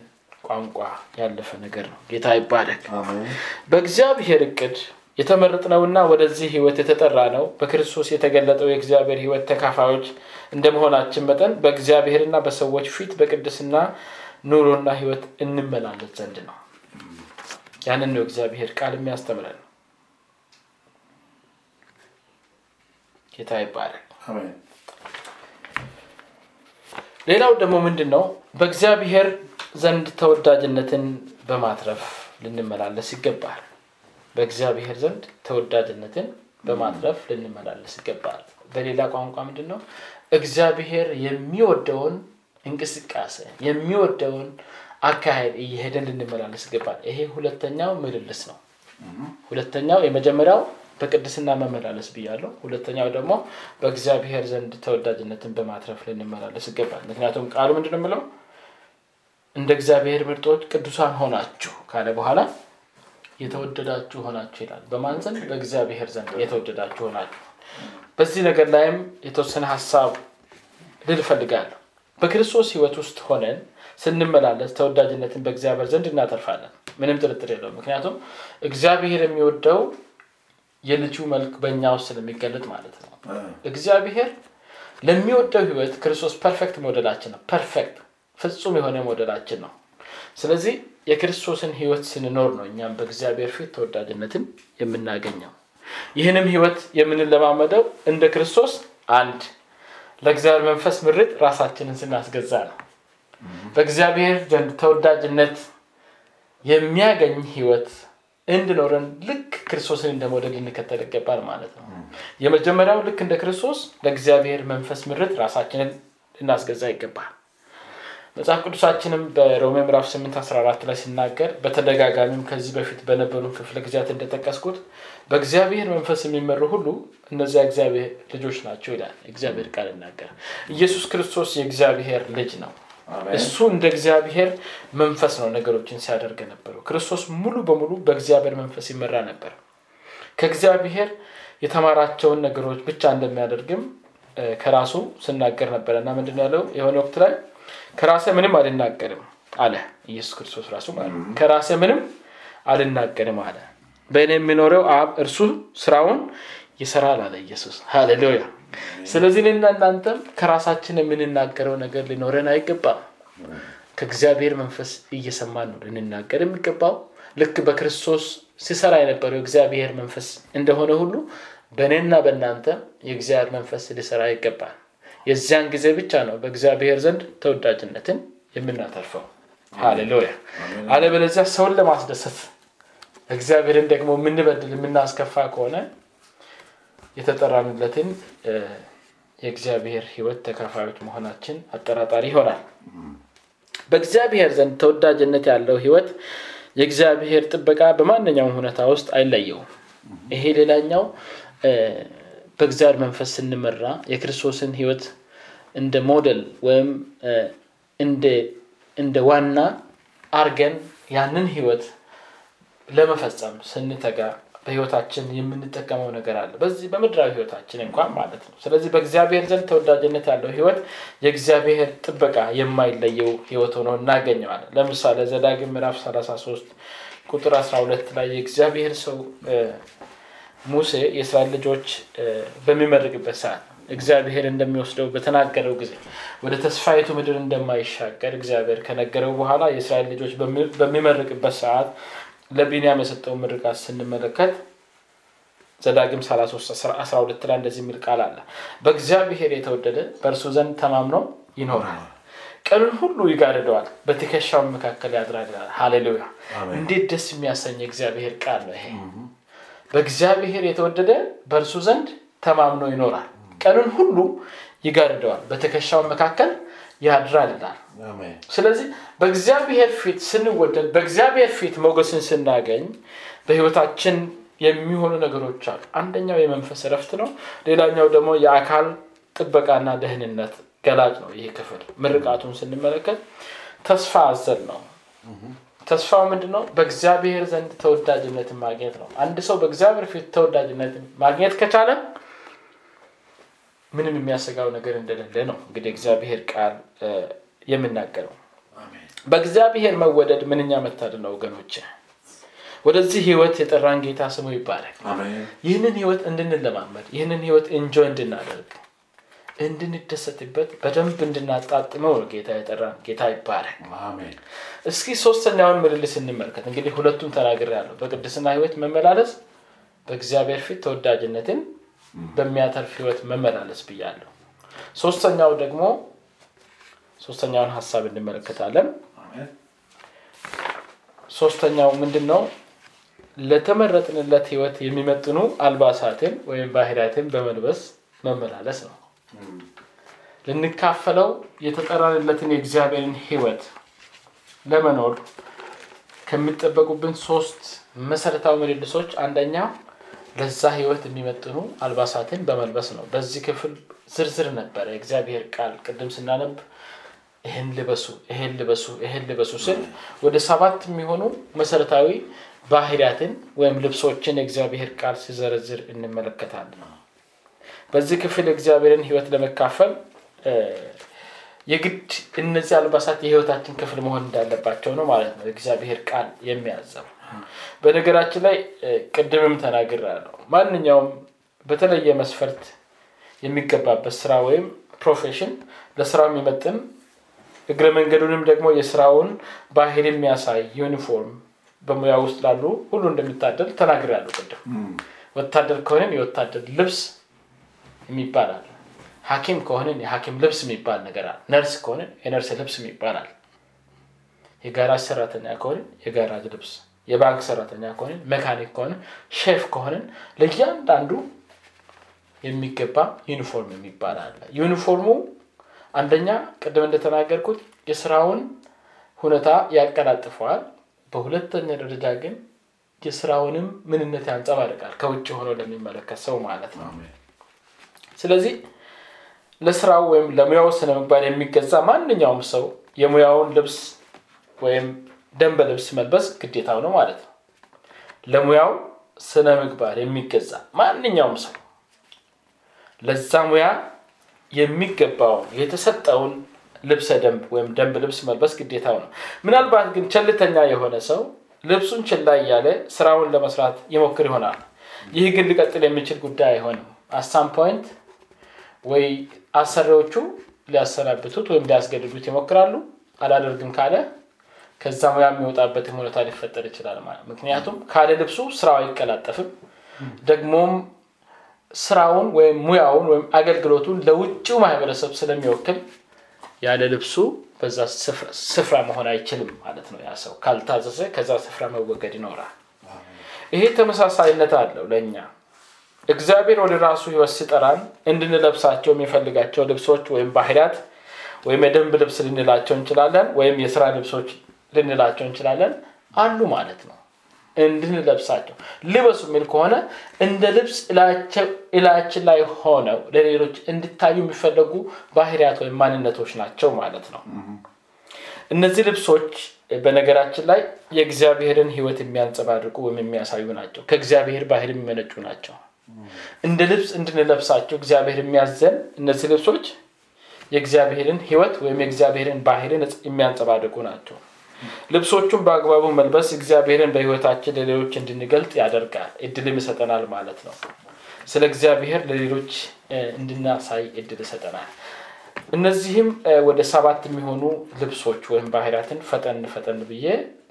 A: ቋንቋ ያለፈ ነገር ነው። ጌታ ይባረክ። በእግዚአብሔር እቅድ የተመረጥነውና ወደዚህ ህይወት የተጠራ ነው በክርስቶስ የተገለጠው የእግዚአብሔር ህይወት ተካፋዮች እንደመሆናችን መጠን በእግዚአብሔርና በሰዎች ፊት በቅድስና ኑሮና ህይወት እንመላለስ ዘንድ ነው። ያንን ነው እግዚአብሔር ቃል የሚያስተምረን። ጌታ ይባላል ሌላው ደግሞ ምንድን ነው በእግዚአብሔር ዘንድ ተወዳጅነትን በማትረፍ ልንመላለስ ይገባል በእግዚአብሔር ዘንድ ተወዳጅነትን በማትረፍ ልንመላለስ ይገባል። በሌላ ቋንቋ ምንድን ነው እግዚአብሔር የሚወደውን እንቅስቃሴ የሚወደውን አካሄድ እየሄደን ልንመላለስ ይገባል። ይሄ ሁለተኛው ምልልስ ነው። ሁለተኛው የመጀመሪያው በቅድስና መመላለስ ብያለሁ። ሁለተኛው ደግሞ በእግዚአብሔር ዘንድ ተወዳጅነትን በማትረፍ ልንመላለስ ይገባል። ምክንያቱም ቃሉ ምንድን የምለው? እንደ እግዚአብሔር ምርጦች ቅዱሳን ሆናችሁ ካለ በኋላ የተወደዳችሁ ሆናችሁ ይላል። በማን ዘንድ? በእግዚአብሔር ዘንድ የተወደዳችሁ ሆናችሁ። በዚህ ነገር ላይም የተወሰነ ሀሳብ ልል እፈልጋለሁ። በክርስቶስ ህይወት ውስጥ ሆነን ስንመላለስ ተወዳጅነትን በእግዚአብሔር ዘንድ እናተርፋለን። ምንም ጥርጥር የለው ምክንያቱም እግዚአብሔር የሚወደው የልጁ መልክ በእኛ ውስጥ ስለሚገለጥ ማለት ነው። እግዚአብሔር ለሚወደው ህይወት ክርስቶስ perfect ሞዴላችን ነው። perfect ፍጹም የሆነ ሞዴላችን ነው ስለዚህ የክርስቶስን ህይወት ስንኖር ነው እኛም በእግዚአብሔር ፊት ተወዳጅነትን የምናገኘው። ይህንም ህይወት የምንለማመደው እንደ ክርስቶስ አንድ ለእግዚአብሔር መንፈስ ምርጥ ራሳችንን ስናስገዛ ነው። በእግዚአብሔር ዘንድ ተወዳጅነት የሚያገኝ ህይወት እንድኖረን ልክ ክርስቶስን እንደ ሞዴል ልንከተል ይገባል ማለት ነው። የመጀመሪያው ልክ እንደ ክርስቶስ ለእግዚአብሔር መንፈስ ምርት ራሳችንን ልናስገዛ ይገባል መጽሐፍ ቅዱሳችንም በሮሜ ምዕራፍ 8 14 ላይ ሲናገር በተደጋጋሚም ከዚህ በፊት በነበሩ ክፍለ ጊዜያት እንደጠቀስኩት በእግዚአብሔር መንፈስ የሚመሩ ሁሉ እነዚያ እግዚአብሔር ልጆች ናቸው ይላል። እግዚአብሔር ቃል ይናገር ኢየሱስ ክርስቶስ የእግዚአብሔር ልጅ ነው። እሱ እንደ እግዚአብሔር መንፈስ ነው ነገሮችን ሲያደርግ ነበረው ክርስቶስ ሙሉ በሙሉ በእግዚአብሔር መንፈስ ይመራ ነበር። ከእግዚአብሔር የተማራቸውን ነገሮች ብቻ እንደሚያደርግም ከራሱ ስናገር ነበረ እና ምንድን ያለው? የሆነ ወቅት ላይ ከራሴ ምንም አልናገርም አለ ኢየሱስ ክርስቶስ ራሱ ማለት ከራሴ ምንም አልናገርም አለ። በእኔ የሚኖረው አብ እርሱ ስራውን ይሰራል አለ ኢየሱስ። ሃሌሉያ። ስለዚህ እኔና እናንተም ከራሳችን የምንናገረው ነገር ሊኖረን አይገባም። ከእግዚአብሔር መንፈስ እየሰማን ነው ልንናገር የሚገባው። ልክ በክርስቶስ ሲሰራ የነበረው የእግዚአብሔር መንፈስ እንደሆነ ሁሉ በእኔና በእናንተ የእግዚአብሔር መንፈስ ሊሰራ ይገባል የዚያን ጊዜ ብቻ ነው በእግዚአብሔር ዘንድ ተወዳጅነትን የምናተርፈው። ሃሌሉያ። አለበለዚያ ሰውን ለማስደሰት እግዚአብሔርን ደግሞ የምንበድል የምናስከፋ ከሆነ የተጠራንለትን የእግዚአብሔር ህይወት ተካፋዮች መሆናችን አጠራጣሪ ይሆናል። በእግዚአብሔር ዘንድ ተወዳጅነት ያለው ህይወት የእግዚአብሔር ጥበቃ በማንኛውም ሁኔታ ውስጥ አይለየውም። ይሄ ሌላኛው በእግዚአብሔር መንፈስ ስንመራ የክርስቶስን ህይወት እንደ ሞዴል ወይም እንደ ዋና አርገን ያንን ህይወት ለመፈጸም ስንተጋ በህይወታችን የምንጠቀመው ነገር አለ። በዚህ በምድራዊ ህይወታችን እንኳን ማለት ነው። ስለዚህ በእግዚአብሔር ዘንድ ተወዳጅነት ያለው ህይወት የእግዚአብሔር ጥበቃ የማይለየው ህይወት ሆኖ እናገኘዋለን። ለምሳሌ ዘዳግም ምዕራፍ 33 ቁጥር 12 ላይ የእግዚአብሔር ሰው ሙሴ የእስራኤል ልጆች በሚመርቅበት ሰዓት እግዚአብሔር እንደሚወስደው በተናገረው ጊዜ ወደ ተስፋይቱ ምድር እንደማይሻገር እግዚአብሔር ከነገረው በኋላ የእስራኤል ልጆች በሚመርቅበት ሰዓት ለቢንያም የሰጠው ምርቃት ስንመለከት ዘዳግም 13 ላይ እንደዚህ የሚል ቃል አለ። በእግዚአብሔር የተወደደ በእርሱ ዘንድ ተማምኖ ይኖራል። ቀኑን ሁሉ ይጋርደዋል በትከሻው መካከል ያድራል ሃሌሉያ! እንዴት ደስ የሚያሰኝ እግዚአብሔር ቃል ነው ይሄ በእግዚአብሔር የተወደደ በእርሱ ዘንድ ተማምኖ ይኖራል። ቀኑን ሁሉ ይጋርደዋል በትከሻው መካከል ያድራል ይላል ስለዚህ በእግዚአብሔር ፊት ስንወደድ በእግዚአብሔር ፊት ሞገስን ስናገኝ በህይወታችን የሚሆኑ ነገሮች አሉ። አንደኛው የመንፈስ ረፍት ነው። ሌላኛው ደግሞ የአካል ጥበቃና ደህንነት ገላጭ ነው ይህ ክፍል። ምርቃቱን ስንመለከት ተስፋ አዘል ነው ተስፋው ምንድን ነው በእግዚአብሔር ዘንድ ተወዳጅነትን ማግኘት ነው። አንድ ሰው በእግዚአብሔር ፊት ተወዳጅነትን ማግኘት ከቻለ ምንም የሚያሰጋው ነገር እንደሌለ ነው እንግዲህ እግዚአብሔር ቃል የምናገረው በእግዚአብሔር መወደድ ምንኛ መታደል ነው ወገኖች ወደዚህ ህይወት የጠራን ጌታ ስሙ ይባላል ይህንን ህይወት እንድንለማመድ ይህንን ህይወት እንጆ እንድናደርግ እንድንደሰትበት በደንብ እንድናጣጥመው ነው ጌታ የጠራን። ጌታ
B: አሜን።
A: እስኪ ሶስተኛውን ምልልስ እንመልከት። እንግዲህ ሁለቱን ተናግሬያለሁ። በቅድስና ህይወት መመላለስ፣ በእግዚአብሔር ፊት ተወዳጅነትን በሚያተርፍ ህይወት መመላለስ ብያለሁ። ሶስተኛው ደግሞ ሶስተኛውን ሀሳብ እንመለከታለን። ሶስተኛው ምንድን ነው? ለተመረጥንለት ህይወት የሚመጥኑ አልባሳትን ወይም ባህሪያትን በመልበስ መመላለስ ነው። ልንካፈለው የተጠራንለትን የእግዚአብሔርን ህይወት ለመኖር ከሚጠበቁብን ሶስት መሰረታዊ ምልልሶች አንደኛው ለዛ ህይወት የሚመጥኑ አልባሳትን በመልበስ ነው። በዚህ ክፍል ዝርዝር ነበረ የእግዚአብሔር ቃል ቅድም ስናነብ ይህን ልበሱ፣ ይህን ልበሱ፣ ይህን ልበሱ ስል ወደ ሰባት የሚሆኑ መሰረታዊ ባህሪያትን ወይም ልብሶችን የእግዚአብሔር ቃል ሲዘረዝር እንመለከታለን። በዚህ ክፍል የእግዚአብሔርን ህይወት ለመካፈል የግድ እነዚህ አልባሳት የህይወታችን ክፍል መሆን እንዳለባቸው ነው ማለት ነው የእግዚአብሔር ቃል የሚያዘው። በነገራችን ላይ ቅድምም ተናግራለሁ። ማንኛውም በተለየ መስፈርት የሚገባበት ስራ ወይም profession ለስራው የሚመጥን እግረ መንገዱንም ደግሞ የስራውን ባህል የሚያሳይ ዩኒፎርም በሙያ ውስጥ ላሉ ሁሉ እንደሚታደል ተናግሬያለሁ ቅድም። ወታደር ከሆንን የወታደር ልብስ የሚባል አለ። ሐኪም ከሆንን የሐኪም ልብስ የሚባል ነገር አለ። ነርስ ከሆንን የነርስ ልብስ ይባላል። የጋራጅ ሰራተኛ ከሆንን የጋራጅ ልብስ፣ የባንክ ሰራተኛ ከሆንን፣ መካኒክ ከሆንን፣ ሼፍ ከሆንን ለእያንዳንዱ የሚገባ ዩኒፎርም የሚባል አለ። ዩኒፎርሙ አንደኛ ቅድም እንደተናገርኩት የስራውን ሁኔታ ያቀላጥፈዋል። በሁለተኛ ደረጃ ግን የስራውንም ምንነት ያንጸባርቃል ከውጭ ሆኖ ለሚመለከት ሰው ማለት ነው። ስለዚህ ለስራው ወይም ለሙያው ስነ ምግባር የሚገዛ ማንኛውም ሰው የሙያውን ልብስ ወይም ደንበ ልብስ መልበስ ግዴታው ነው ማለት ነው። ለሙያው ስነ ምግባር የሚገዛ ማንኛውም ሰው ለዛ ሙያ የሚገባውን የተሰጠውን ልብሰ ደንብ ወይም ደንብ ልብስ መልበስ ግዴታው ነው። ምናልባት ግን ቸልተኛ የሆነ ሰው ልብሱን ችላ እያለ ስራውን ለመስራት ይሞክር ይሆናል። ይህ ግን ሊቀጥል የሚችል ጉዳይ አይሆንም። አሳም ፖይንት ወይ አሰሪዎቹ ሊያሰናብቱት ወይም ሊያስገድዱት ይሞክራሉ። አላደርግም ካለ ከዛ ሙያ የሚወጣበትም ሁኔታ ሊፈጠር ይችላል ማለት ምክንያቱም ካለ ልብሱ ስራው አይቀላጠፍም። ደግሞም ስራውን ወይም ሙያውን ወይም አገልግሎቱን ለውጭው ማህበረሰብ ስለሚወክል ያለ ልብሱ በዛ ስፍራ መሆን አይችልም ማለት ነው። ያ ሰው ካልታዘዘ ከዛ ስፍራ መወገድ ይኖራል። ይሄ ተመሳሳይነት አለው ለእኛ እግዚአብሔር ወደ ራሱ ህይወት ሲጠራን እንድንለብሳቸው የሚፈልጋቸው ልብሶች ወይም ባህሪያት ወይም የደንብ ልብስ ልንላቸው እንችላለን፣ ወይም የስራ ልብሶች ልንላቸው እንችላለን አሉ ማለት ነው። እንድንለብሳቸው ልበሱ የሚል ከሆነ እንደ ልብስ እላችን ላይ ሆነው ለሌሎች እንዲታዩ የሚፈለጉ ባህሪያት ወይም ማንነቶች ናቸው ማለት ነው። እነዚህ ልብሶች በነገራችን ላይ የእግዚአብሔርን ህይወት የሚያንጸባርቁ ወይም የሚያሳዩ ናቸው። ከእግዚአብሔር ባህል የሚመነጩ ናቸው። እንደ ልብስ እንድንለብሳቸው እግዚአብሔር የሚያዘን እነዚህ ልብሶች የእግዚአብሔርን ህይወት ወይም የእግዚአብሔርን ባህልን የሚያንጸባርቁ ናቸው። ልብሶቹን በአግባቡ መልበስ እግዚአብሔርን በህይወታችን ለሌሎች እንድንገልጥ ያደርጋል፣ እድልም ይሰጠናል ማለት ነው። ስለ እግዚአብሔር ለሌሎች እንድናሳይ እድል ይሰጠናል። እነዚህም ወደ ሰባት የሚሆኑ ልብሶች ወይም ባህሪያትን ፈጠን ፈጠን ብዬ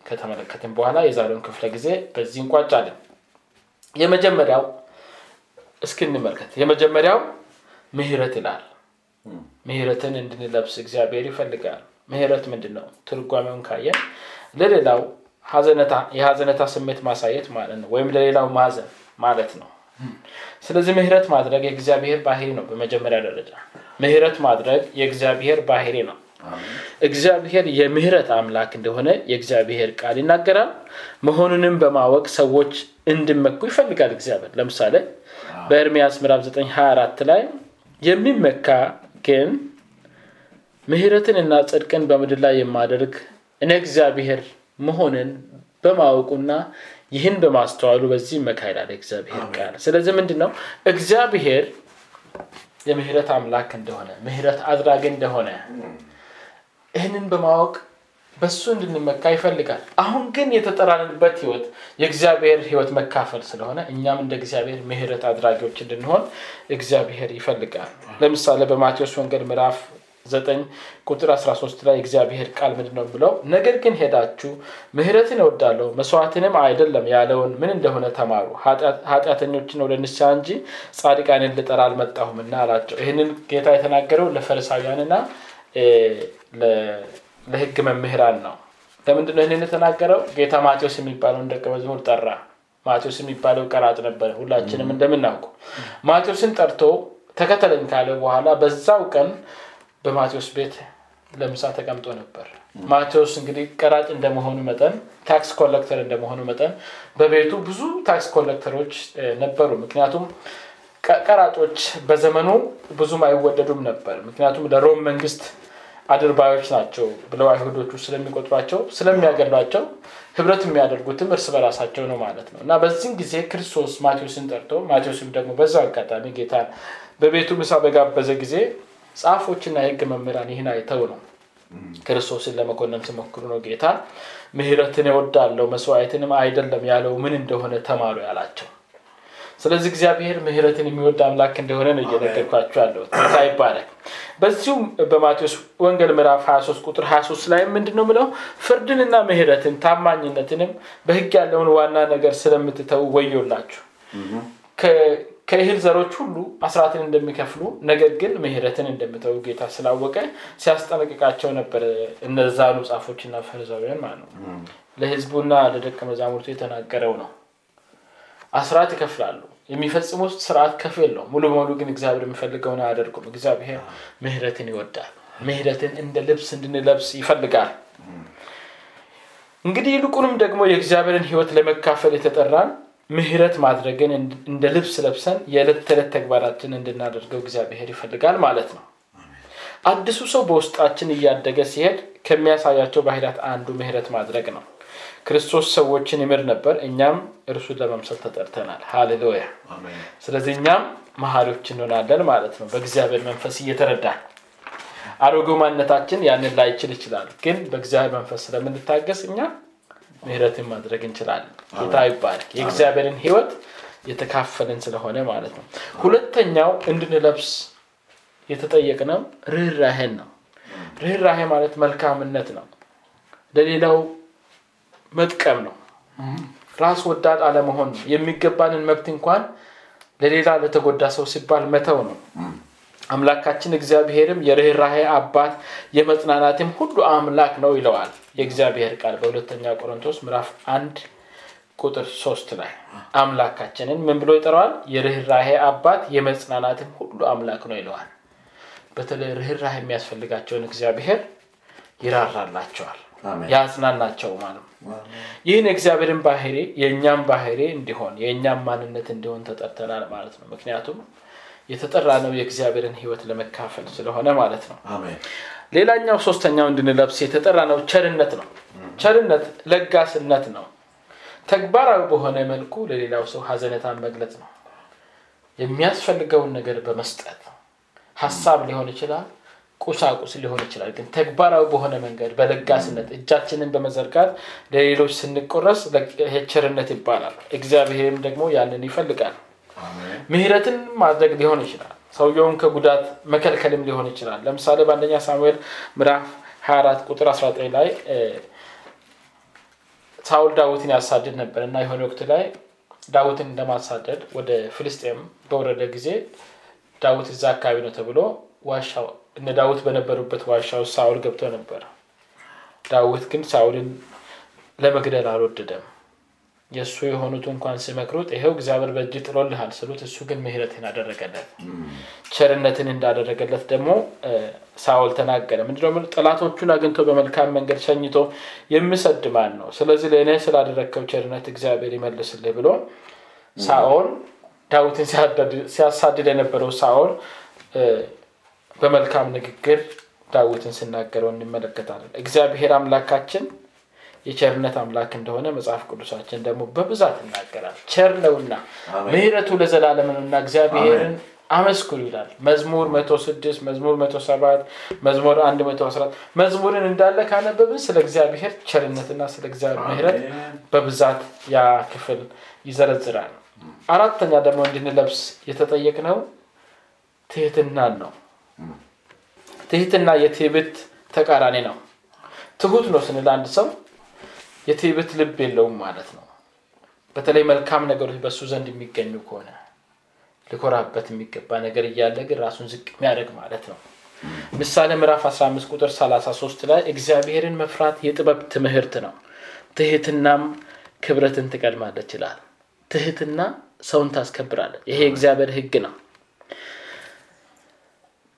A: ከተመለከትን በኋላ የዛሬውን ክፍለ ጊዜ በዚህ እንቋጫለን። የመጀመሪያው እስኪ እንመልከት። የመጀመሪያው ምህረት ይላል። ምህረትን እንድንለብስ እግዚአብሔር ይፈልጋል። ምህረት ምንድን ነው? ትርጓሜውን ካየን ለሌላው ሀዘነታ የሀዘነታ ስሜት ማሳየት ማለት ነው፣ ወይም ለሌላው ማዘን ማለት ነው። ስለዚህ ምህረት ማድረግ የእግዚአብሔር ባህሪ ነው። በመጀመሪያ ደረጃ ምህረት ማድረግ የእግዚአብሔር ባህሪ ነው። እግዚአብሔር የምህረት አምላክ እንደሆነ የእግዚአብሔር ቃል ይናገራል። መሆኑንም በማወቅ ሰዎች እንዲመኩ ይፈልጋል እግዚአብሔር። ለምሳሌ በኤርሚያስ ምዕራፍ 9 24 ላይ የሚመካ ግን ምህረትን እና ጽድቅን በምድር ላይ የማደርግ እኔ እግዚአብሔር መሆንን በማወቁና ይህን በማስተዋሉ በዚህ ይመካ ይላል እግዚአብሔር ቃል። ስለዚህ ምንድን ነው እግዚአብሔር የምህረት አምላክ እንደሆነ ምህረት አድራጊ እንደሆነ ይህንን በማወቅ በሱ እንድንመካ ይፈልጋል። አሁን ግን የተጠራንበት ህይወት የእግዚአብሔር ህይወት መካፈል ስለሆነ እኛም እንደ እግዚአብሔር ምህረት አድራጊዎች እንድንሆን እግዚአብሔር ይፈልጋል። ለምሳሌ በማቴዎስ ወንጌል ምዕራፍ 9 ቁጥር 13 ላይ እግዚአብሔር ቃል ምንድን ነው ብለው ነገር ግን ሄዳችሁ ምህረትን እወዳለሁ መስዋዕትንም አይደለም ያለውን ምን እንደሆነ ተማሩ። ኃጢአተኞችን ወደ ንስሐ እንጂ ጻድቃንን ልጠራ አልመጣሁምና አላቸው። ይህንን ጌታ የተናገረው ለፈሪሳውያንና ለህግ መምህራን ነው። ለምንድነው ይህንን የተናገረው? ጌታ ማቴዎስ የሚባለውን ደቀ መዝሙር ጠራ። ማቴዎስ የሚባለው ቀራጭ ነበረ ሁላችንም እንደምናውቁ ማቴዎስን ጠርቶ ተከተለኝ ካለ በኋላ በዛው ቀን በማቴዎስ ቤት ለምሳ ተቀምጦ ነበር። ማቴዎስ እንግዲህ ቀራጭ እንደመሆኑ መጠን ታክስ ኮሌክተር እንደመሆኑ መጠን በቤቱ ብዙ ታክስ ኮሌክተሮች ነበሩ። ምክንያቱም ቀራጮች በዘመኑ ብዙም አይወደዱም ነበር። ምክንያቱም ለሮም መንግስት አድርባዮች ናቸው ብለው አይሁዶቹ ስለሚቆጥሯቸው ስለሚያገሏቸው ህብረት የሚያደርጉትም እርስ በራሳቸው ነው ማለት ነው። እና በዚህም ጊዜ ክርስቶስ ማቴዎስን ጠርቶ ማቴዎስም ደግሞ በዛው አጋጣሚ ጌታን በቤቱ ምሳ በጋበዘ ጊዜ ጻፎችና የህግ መምህራን ይህን አይተው ነው ክርስቶስን ለመኮነን ሲሞክሩ ነው ጌታ ምህረትን እወዳለሁ መስዋዕትንም አይደለም ያለው ምን እንደሆነ ተማሩ ያላቸው ስለዚህ እግዚአብሔር ምህረትን የሚወድ አምላክ እንደሆነ ነው እየነገርኳቸው ያለው ጌታ ይባላል በዚሁም በማቴዎስ ወንጌል ምዕራፍ 23 ቁጥር 23 ላይ ምንድን ነው ምለው ፍርድንና ምህረትን ታማኝነትንም በህግ ያለውን ዋና ነገር ስለምትተው ወዮላችሁ። ከእህል ዘሮች ሁሉ አስራትን እንደሚከፍሉ ነገር ግን ምህረትን እንደምተው ጌታ ስላወቀ ሲያስጠነቅቃቸው ነበር እነዛኑ ጻፎችና ፈሪዛውያን ማለት ነው። ለህዝቡና ለደቀ መዛሙርቱ የተናገረው ነው። አስራት ይከፍላሉ የሚፈጽሙት ስርዓት ከፍ የለው ሙሉ በሙሉ ግን እግዚአብሔር የሚፈልገውን አያደርጉም። እግዚአብሔር ምህረትን ይወዳል። ምህረትን እንደ ልብስ እንድንለብስ ይፈልጋል። እንግዲህ ይልቁንም ደግሞ የእግዚአብሔርን ህይወት ለመካፈል የተጠራን ምህረት ማድረግን እንደ ልብስ ለብሰን የዕለት ተዕለት ተግባራችን እንድናደርገው እግዚአብሔር ይፈልጋል ማለት ነው። አዲሱ ሰው በውስጣችን እያደገ ሲሄድ ከሚያሳያቸው ባህላት አንዱ ምህረት ማድረግ ነው ክርስቶስ ሰዎችን ይምር ነበር። እኛም እርሱን ለመምሰል ተጠርተናል። ሃሌሉያ። ስለዚህ እኛም መሀሪዎች እንሆናለን ማለት ነው። በእግዚአብሔር መንፈስ እየተረዳን አሮጌው ማንነታችን ያንን ላይችል ይችላል። ግን በእግዚአብሔር መንፈስ ስለምንታገስ እኛ ምህረትን ማድረግ እንችላለን። ጌታ ይባረክ። የእግዚአብሔርን ህይወት የተካፈልን ስለሆነ ማለት ነው። ሁለተኛው እንድንለብስ የተጠየቅነው ርኅራሄን ነው። ርኅራሄ ማለት መልካምነት ነው። ለሌላው መጥቀም ነው። ራስ ወዳድ አለመሆን ነው። የሚገባንን መብት እንኳን ለሌላ ለተጎዳ ሰው ሲባል መተው ነው። አምላካችን እግዚአብሔርም የርኅራሄ አባት የመጽናናትም ሁሉ አምላክ ነው ይለዋል የእግዚአብሔር ቃል በሁለተኛ ቆሮንቶስ ምዕራፍ አንድ ቁጥር ሶስት ላይ። አምላካችንን ምን ብሎ ይጠራዋል? የርኅራሄ አባት የመጽናናትም ሁሉ አምላክ ነው ይለዋል። በተለይ ርኅራህ የሚያስፈልጋቸውን እግዚአብሔር ይራራላቸዋል ያጽናናቸው ማለት ነው። ይህን የእግዚአብሔርን ባህሪ የእኛም ባህሪ እንዲሆን የእኛም ማንነት እንዲሆን ተጠርተናል ማለት ነው። ምክንያቱም የተጠራ ነው የእግዚአብሔርን ህይወት ለመካፈል ስለሆነ ማለት ነው። ሌላኛው ሶስተኛው እንድንለብስ የተጠራ ነው ቸርነት ነው። ቸርነት ለጋስነት ነው። ተግባራዊ በሆነ መልኩ ለሌላው ሰው ሀዘነታን መግለጽ ነው። የሚያስፈልገውን ነገር በመስጠት ሀሳብ ሊሆን ይችላል ቁሳቁስ ሊሆን ይችላል ግን ተግባራዊ በሆነ መንገድ በለጋስነት እጃችንን በመዘርጋት ለሌሎች ስንቆረስ ቸርነት ይባላል። እግዚአብሔርም ደግሞ ያንን ይፈልጋል። ምህረትን ማድረግ ሊሆን ይችላል ሰውየውን ከጉዳት መከልከልም ሊሆን ይችላል። ለምሳሌ በአንደኛ ሳሙኤል ምዕራፍ 24 ቁጥር 19 ላይ ሳውል ዳዊትን ያሳድድ ነበር እና የሆነ ወቅት ላይ ዳዊትን እንደማሳደድ ወደ ፍልስጤም በወረደ ጊዜ ዳዊት እዛ አካባቢ ነው ተብሎ ዋሻው እነ ዳዊት በነበሩበት ዋሻ ውስጥ ሳውል ገብቶ ነበር። ዳዊት ግን ሳውልን ለመግደል አልወደደም። የእሱ የሆኑት እንኳን ሲመክሩት ይሄው እግዚአብሔር በእጅ ጥሎልሃል ስሉት እሱ ግን ምህረትን አደረገለት። ቸርነትን እንዳደረገለት ደግሞ ሳውል ተናገረ። ምንድነው ጠላቶቹን አግኝቶ በመልካም መንገድ ሸኝቶ የሚሰድ ማን ነው? ስለዚህ ለእኔ ስላደረግከው ቸርነት እግዚአብሔር ይመልስልህ ብሎ ሳኦል ዳዊትን ሲያሳድድ የነበረው ሳኦል በመልካም ንግግር ዳዊትን ስናገረው እንመለከታለን። እግዚአብሔር አምላካችን የቸርነት አምላክ እንደሆነ መጽሐፍ ቅዱሳችን ደግሞ በብዛት ይናገራል። ቸር ነውና ምህረቱ ለዘላለም ነውና እግዚአብሔርን አመስግኑ ይላል። መዝሙር 106 መዝሙር 107 መዝሙር 114 መዝሙርን እንዳለ ካነበብን ስለ እግዚአብሔር ቸርነትና ስለ እግዚአብሔር ምህረት በብዛት ያ ክፍል ይዘረዝራል። አራተኛ ደግሞ እንድንለብስ የተጠየቅነው ትህትናን ነው ትህትና የትዕቢት ተቃራኒ ነው። ትሁት ነው ስንል አንድ ሰው የትዕቢት ልብ የለውም ማለት ነው። በተለይ መልካም ነገሮች በእሱ ዘንድ የሚገኙ ከሆነ ሊኮራበት የሚገባ ነገር እያለ ግን ራሱን ዝቅ የሚያደርግ ማለት ነው። ምሳሌ ምዕራፍ 15 ቁጥር 33 ላይ እግዚአብሔርን መፍራት የጥበብ ትምህርት ነው። ትህትናም ክብረትን ትቀድማለች ይላል። ትህትና ሰውን ታስከብራለች። ይሄ የእግዚአብሔር ህግ ነው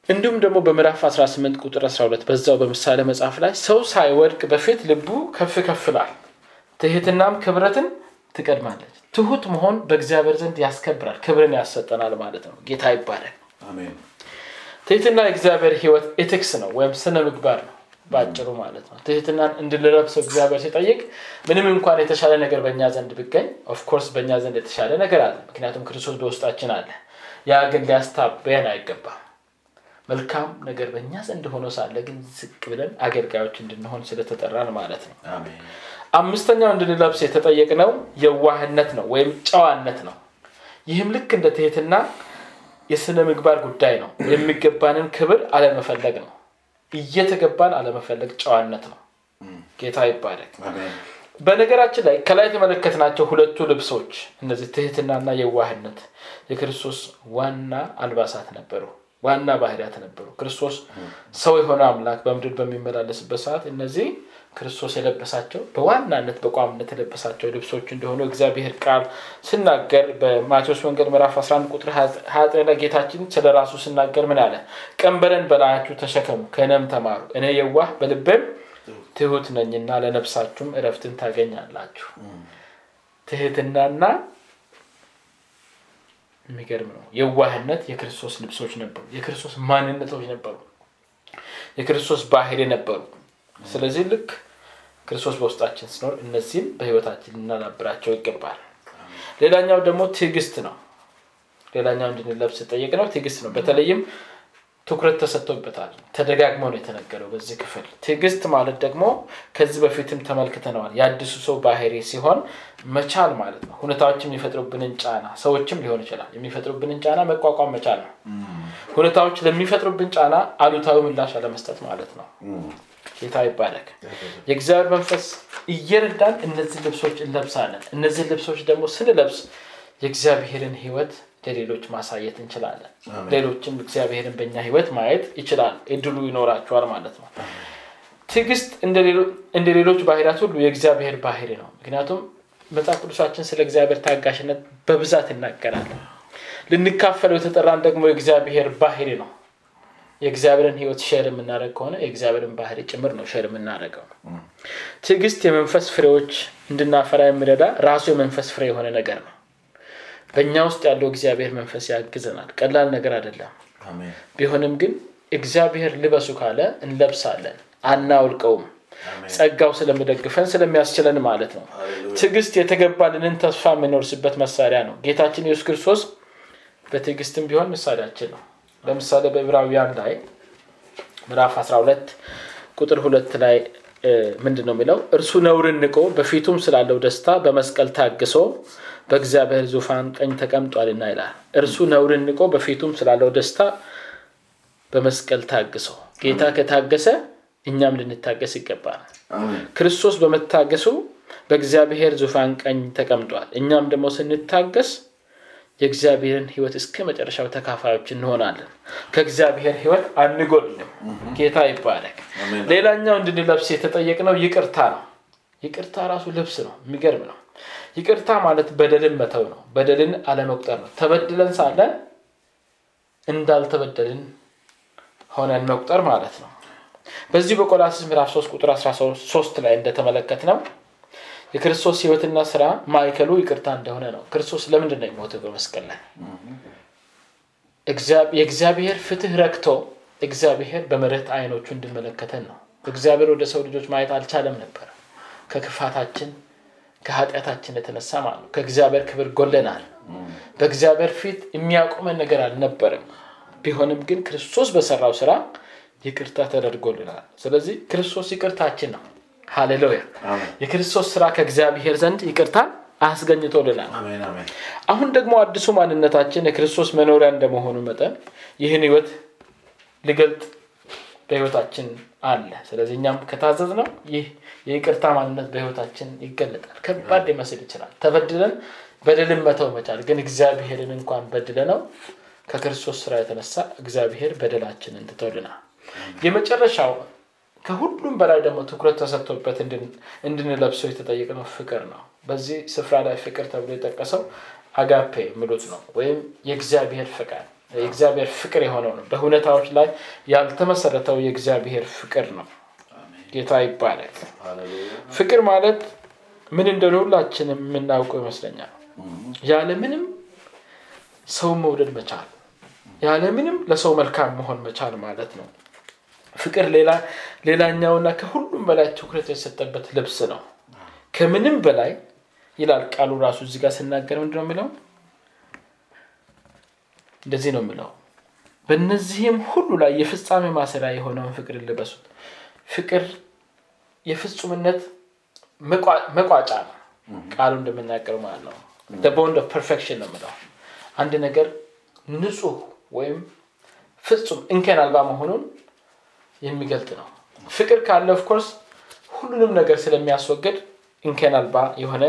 A: እንዲሁም ደግሞ በምዕራፍ 18 ቁጥር 12 በዛው በምሳሌ መጽሐፍ ላይ ሰው ሳይወድቅ በፊት ልቡ ከፍ ከፍላል ትህትናም ክብረትን ትቀድማለች። ትሁት መሆን በእግዚአብሔር ዘንድ ያስከብራል ክብርን ያሰጠናል ማለት ነው። ጌታ ይባላል ትህትና የእግዚአብሔር ህይወት ethics ነው ወይም ስነ ምግባር ነው በአጭሩ ማለት ነው። ትህትናን እንድንለብሰው እግዚአብሔር ሲጠይቅ ምንም እንኳን የተሻለ ነገር በእኛ ዘንድ ቢገኝ of course በእኛ ዘንድ የተሻለ ነገር አለ። ምክንያቱም ክርስቶስ በውስጣችን አለ። ያ ግን ሊያስታበያን አይገባም መልካም ነገር በእኛ ዘንድ ሆኖ ሳለ ግን ዝቅ ብለን አገልጋዮች እንድንሆን ስለተጠራን ማለት ነው። አምስተኛው እንድንለብስ የተጠየቅነው የዋህነት ነው ወይም ጨዋነት ነው። ይህም ልክ እንደ ትህትና የስነ ምግባር ጉዳይ ነው። የሚገባንን ክብር አለመፈለግ ነው። እየተገባን አለመፈለግ ጨዋነት ነው። ጌታ ይባላል በነገራችን ላይ ከላይ የተመለከትናቸው ሁለቱ ልብሶች እነዚህ ትህትናና የዋህነት የክርስቶስ ዋና አልባሳት ነበሩ ዋና ባህሪያት ነበሩ። ክርስቶስ ሰው የሆነ አምላክ በምድር በሚመላለስበት ሰዓት እነዚህ ክርስቶስ የለበሳቸው በዋናነት በቋምነት የለበሳቸው ልብሶች እንደሆኑ እግዚአብሔር ቃል ሲናገር በማቴዎስ ወንጌል ምዕራፍ 11 ቁጥር 29 ላይ ጌታችን ስለ ራሱ ሲናገር ምን አለ? ቀንበረን በላያችሁ ተሸከሙ ከእኔም ተማሩ። እኔ የዋህ በልቤም ትሁት ነኝና ለነፍሳችሁም እረፍትን ታገኛላችሁ። ትህትናና የሚገርም ነው። የዋህነት የክርስቶስ ልብሶች ነበሩ። የክርስቶስ ማንነቶች ነበሩ። የክርስቶስ ባህሪ ነበሩ። ስለዚህ ልክ ክርስቶስ በውስጣችን ሲኖር እነዚህም በህይወታችን ልናናብራቸው ይገባል። ሌላኛው ደግሞ ትዕግስት ነው። ሌላኛው እንድንለብስ ጠየቅ ነው ትዕግስት ነው። በተለይም ትኩረት ተሰጥቶበታል። ተደጋግሞ ነው የተነገረው በዚህ ክፍል። ትዕግስት ማለት ደግሞ ከዚህ በፊትም ተመልክተነዋል። የአዲሱ ሰው ባህሪ ሲሆን መቻል ማለት ነው። ሁኔታዎች የሚፈጥሩብንን ጫና ሰዎችም ሊሆን ይችላል። የሚፈጥሩብንን ጫና መቋቋም መቻል ነው። ሁኔታዎች ለሚፈጥሩብን ጫና አሉታዊ ምላሽ አለመስጠት ማለት ነው። ጌታ ይባረክ። የእግዚአብሔር መንፈስ እየረዳን እነዚህ ልብሶች እንለብሳለን። እነዚህ ልብሶች ደግሞ ስንለብስ የእግዚአብሔርን ህይወት ለሌሎች ማሳየት እንችላለን። ሌሎችም እግዚአብሔርን በእኛ ህይወት ማየት ይችላል። እድሉ ይኖራቸዋል ማለት ነው። ትዕግስት እንደ ሌሎ- እንደ ሌሎች ባህሪያት ሁሉ የእግዚአብሔር ባህሪ ነው። ምክንያቱም መጽሐፍ ቅዱሳችን ስለ እግዚአብሔር ታጋሽነት በብዛት ይናገራለን ልንካፈለው የተጠራን ደግሞ የእግዚአብሔር ባህሪ ነው። የእግዚአብሔርን ህይወት share የምናደርግ ከሆነ የእግዚአብሔርን ባህሪ ጭምር ነው share የምናደርገው። ትዕግስት የመንፈስ ፍሬዎች እንድናፈራ የሚረዳ ራሱ የመንፈስ ፍሬ የሆነ ነገር ነው በእኛ ውስጥ ያለው እግዚአብሔር መንፈስ ያግዘናል። ቀላል ነገር አይደለም። ቢሆንም ግን እግዚአብሔር ልበሱ ካለ እንለብሳለን አናውልቀውም። ጸጋው ስለሚደግፈን ስለሚያስችለን ማለት ነው። ትዕግስት የተገባልንን ተስፋ የምንወርስበት መሳሪያ ነው። ጌታችን ኢየሱስ ክርስቶስ በትዕግስትም ቢሆን ምሳሌያችን ነው። ለምሳሌ በዕብራውያን ላይ ምዕራፍ 12 ቁጥር ሁለት ላይ ምንድን ነው የሚለው? እርሱ ነውርን ንቆ በፊቱም ስላለው ደስታ በመስቀል ታግሶ በእግዚአብሔር ዙፋን ቀኝ ተቀምጧልና ይላል። እርሱ ነውርን ንቆ በፊቱም ስላለው ደስታ በመስቀል ታግሶ ጌታ ከታገሰ እኛም ልንታገስ ይገባል። ክርስቶስ በመታገሱ በእግዚአብሔር ዙፋን ቀኝ ተቀምጧል። እኛም ደግሞ ስንታገስ የእግዚአብሔርን ህይወት እስከ መጨረሻው ተካፋዮች እንሆናለን። ከእግዚአብሔር ህይወት አንጎልም። ጌታ ይባረክ። ሌላኛው እንድንለብስ የተጠየቅነው ይቅርታ ነው። ይቅርታ ራሱ ልብስ ነው። የሚገርም ነው። ይቅርታ ማለት በደልን መተው ነው። በደልን አለመቁጠር ነው። ተበድለን ሳለን እንዳልተበደልን ሆነን መቁጠር ማለት ነው። በዚህ በቆላስስ ምዕራፍ 3 ቁጥር 13 ላይ እንደተመለከት ነው የክርስቶስ ህይወትና ስራ ማዕከሉ ይቅርታ እንደሆነ ነው። ክርስቶስ ለምንድን ነው የሞተው በመስቀል ላይ? እግዚአ- የእግዚአብሔር ፍትህ ረክቶ እግዚአብሔር በምሕረት አይኖቹ እንድመለከተን ነው። እግዚአብሔር ወደ ሰው ልጆች ማየት አልቻለም ነበር። ከክፋታችን ከኃጢአታችን የተነሳ ማለት ነው። ከእግዚአብሔር ክብር ጎለናል። በእግዚአብሔር ፊት የሚያቆመን ነገር አልነበረም። ቢሆንም ግን ክርስቶስ በሰራው ስራ ይቅርታ ተደርጎልናል። ስለዚህ ክርስቶስ ይቅርታችን ነው ሃሌሉያ። የክርስቶስ ስራ ከእግዚአብሔር ዘንድ ይቅርታ አስገኝቶልናል። አሁን ደግሞ አዲሱ ማንነታችን የክርስቶስ መኖሪያ እንደመሆኑ መጠን ይህን ህይወት ሊገልጥ በህይወታችን አለ። ስለዚህ እኛም ከታዘዝ ነው ይህ የይቅርታ ማንነት በህይወታችን ይገለጣል። ከባድ ሊመስል ይችላል። ተበድለን በደልን መተው መቻል ግን እግዚአብሔርን እንኳን በድለ ነው ከክርስቶስ ስራ የተነሳ እግዚአብሔር በደላችንን ትተውልናል የመጨረሻው ከሁሉም በላይ ደግሞ ትኩረት ተሰጥቶበት እንድን- እንድንለብሰው የተጠየቅነው ፍቅር ነው። በዚህ ስፍራ ላይ ፍቅር ተብሎ የጠቀሰው አጋፔ ምሉት ነው ወይም የእግዚአብሔር ፍቅር የእግዚአብሔር ፍቅር የሆነው ነው። በሁኔታዎች ላይ ያልተመሰረተው የእግዚአብሔር ፍቅር ነው። ጌታ ይባላል ፍቅር ማለት ምን እንደሆነ ሁላችንም የምናውቀው ይመስለኛል። ያለምንም ሰው መውደድ መቻል ያለምንም ለሰው መልካም መሆን መቻል ማለት ነው ፍቅር ሌላ ሌላኛውና ከሁሉም በላይ ትኩረት የሰጠበት ልብስ ነው። ከምንም በላይ ይላል ቃሉ ራሱ እዚህ ጋር ስናገር ምንድነው የሚለው? እንደዚህ ነው የሚለው። በእነዚህም ሁሉ ላይ የፍጻሜ ማሰሪያ የሆነውን ፍቅር ልበሱት። ፍቅር የፍጹምነት መቋ- መቋጫ ነው። ቃሉ እንደምናገር ማለት ነው። bond perfection ነው የምለው አንድ ነገር ንጹህ ወይም ፍጹም እንከን አልባ መሆኑን የሚገልጥ ነው። ፍቅር ካለ of course ሁሉንም ነገር ስለሚያስወግድ እንከን አልባ የሆነ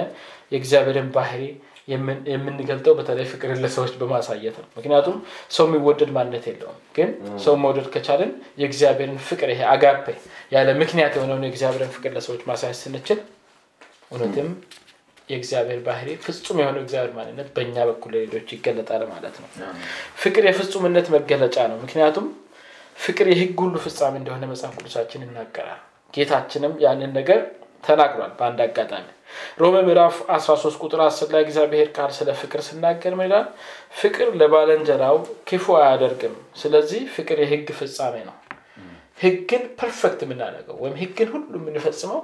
A: የእግዚአብሔርን ባህሪ የምን- የምንገልጠው በተለይ ፍቅርን ለሰዎች በማሳየት ነው። ምክንያቱም ሰው የሚወደድ ማንነት የለውም። ግን ሰው መውደድ ከቻልን የእግዚአብሔርን ፍቅር ይሄ አጋፔ ያለ ምክንያት የሆነውን የእግዚአብሔርን ፍቅር ለሰዎች ማሳየት ስንችል እውነትም የእግዚአብሔር ባህሪ ፍጹም የሆነው እግዚአብሔር ማንነት በእኛ በኩል ለሌሎች ይገለጣል ማለት ነው። ፍቅር የፍጹምነት መገለጫ ነው። ምክንያቱም ፍቅር የህግ ሁሉ ፍጻሜ እንደሆነ መጽሐፍ ቅዱሳችን ይናገራል። ጌታችንም ያንን ነገር ተናግሯል በአንድ አጋጣሚ። ሮሜ ምዕራፍ 13 ቁጥር 10 ላይ እግዚአብሔር ቃል ስለ ፍቅር ስናገር ይላል? ፍቅር ለባለንጀራው ክፉ አያደርግም። ስለዚህ ፍቅር የህግ ፍጻሜ ነው። ህግን perfect የምናደርገው ወይም ህግን ሁሉ የምንፈጽመው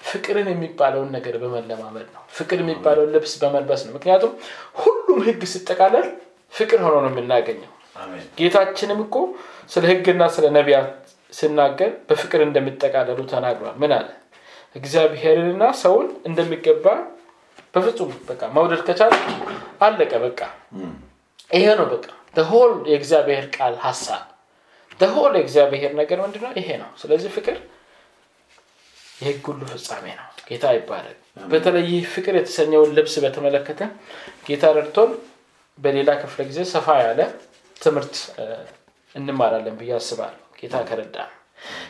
A: ፍቅርን የሚባለውን ነገር በመለማመድ ነው። ፍቅር የሚባለውን ልብስ በመልበስ ነው። ምክንያቱም ሁሉም ህግ ሲጠቃለል ፍቅር ሆኖ ነው የምናገኘው። ጌታችንም እኮ ስለ ህግና ስለ ነቢያት ሲናገር በፍቅር እንደሚጠቃለሉ ተናግሯል። ምን አለ? እግዚአብሔርንና ሰውን እንደሚገባ በፍጹም በቃ መውደድ ከቻለ አለቀ በቃ። ይሄ ነው በቃ ሆል የእግዚአብሔር ቃል ሀሳብ ሆል የእግዚአብሔር ነገር ምንድነው? ይሄ ነው። ስለዚህ ፍቅር የህግ ሁሉ ፍጻሜ ነው። ጌታ ይባላል በተለይ ይህ ፍቅር የተሰኘውን ልብስ በተመለከተ ጌታ ረድቶን በሌላ ክፍለ ጊዜ ሰፋ ያለ ትምህርት እንማራለን ብዬ አስባለሁ። ጌታ ከረዳ።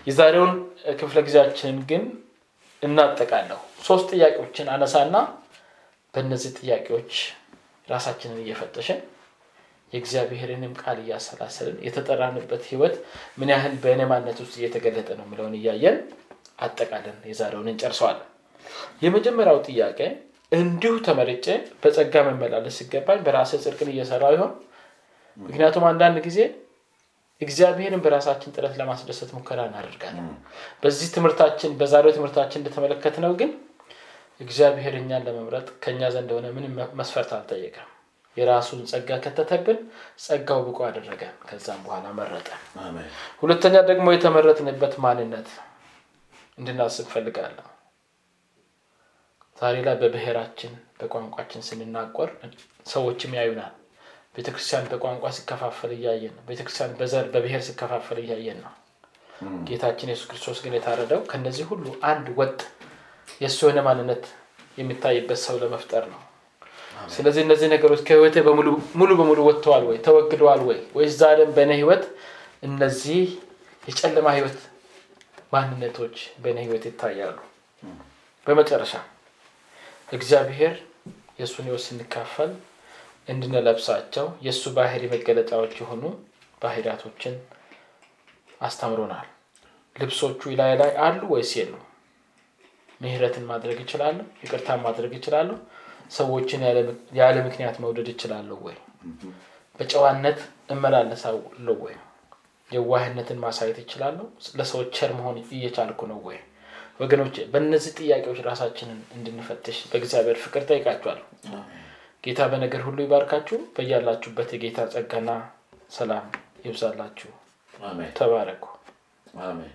A: የዛሬውን ክፍለ ጊዜያችንን ግን እናጠቃለሁ። ሶስት ጥያቄዎችን አነሳና በእነዚህ ጥያቄዎች ራሳችንን እየፈተሽን የእግዚአብሔርንም ቃል እያሰላሰልን የተጠራንበት ህይወት ምን ያህል በእኔ ማንነት ውስጥ እየተገለጠ ነው የሚለውን እያየን አጠቃለን። የዛሬውን እንጨርሰዋለን። የመጀመሪያው ጥያቄ እንዲሁ ተመርጬ በጸጋ መመላለስ ሲገባኝ በራሴ ጽድቅን እየሰራው ይሆን? ምክንያቱም አንዳንድ ጊዜ እግዚአብሔርን በራሳችን ጥረት ለማስደሰት ሙከራ እናደርጋለን። በዚህ ትምህርታችን በዛሬው ትምህርታችን እንደተመለከት ነው ግን እግዚአብሔር እኛን ለመምረጥ ከእኛ ዘንድ ሆነ ምንም መስፈርት አልጠየቀም። የራሱን ጸጋ ከተተብን ጸጋው ብቁ አደረገ ከዛም በኋላ መረጠ ሁለተኛ ደግሞ የተመረጥንበት ማንነት እንድናስብ ፈልጋለሁ ዛሬ ላይ በብሔራችን በቋንቋችን ስንናቆር ሰዎችም ያዩናል ቤተክርስቲያን በቋንቋ ሲከፋፈል እያየን ነው። ቤተክርስቲያን በዘር በብሔር ሲከፋፈል እያየን ነው። ጌታችን የሱስ ክርስቶስ ግን የታረደው ከነዚህ ሁሉ አንድ ወጥ የእሱ የሆነ ማንነት የሚታይበት ሰው ለመፍጠር ነው። ስለዚህ እነዚህ ነገሮች ከህይወቴ ሙሉ በሙሉ ወጥተዋል ወይ? ተወግደዋል ወይ? ወይስ ዛሬም በእኔ ህይወት እነዚህ የጨለማ ህይወት ማንነቶች በእኔ ህይወት ይታያሉ? በመጨረሻ እግዚአብሔር የእሱን ህይወት ስንካፈል እንድንለብሳቸው የእሱ ባህሪ መገለጫዎች የሆኑ ባህሪያቶችን አስተምሮናል። ልብሶቹ ላይ ላይ አሉ ወይስ የሉ ምህረትን ማድረግ ይችላሉ? ይቅርታን ማድረግ ይችላሉ? ሰዎችን ያለ ምክንያት መውደድ ይችላለሁ ወይ? በጨዋነት እመላለሳለሁ ወይ? የዋህነትን ማሳየት ይችላለሁ ለሰዎች ቸር መሆን እየቻልኩ ነው ወይ? ወገኖች በእነዚህ ጥያቄዎች ራሳችንን እንድንፈትሽ በእግዚአብሔር ፍቅር ጠይቃቸዋል ጌታ በነገር ሁሉ ይባርካችሁ። በያላችሁበት የጌታ ጸጋና ሰላም ይብዛላችሁ። ተባረኩ።
B: አሜን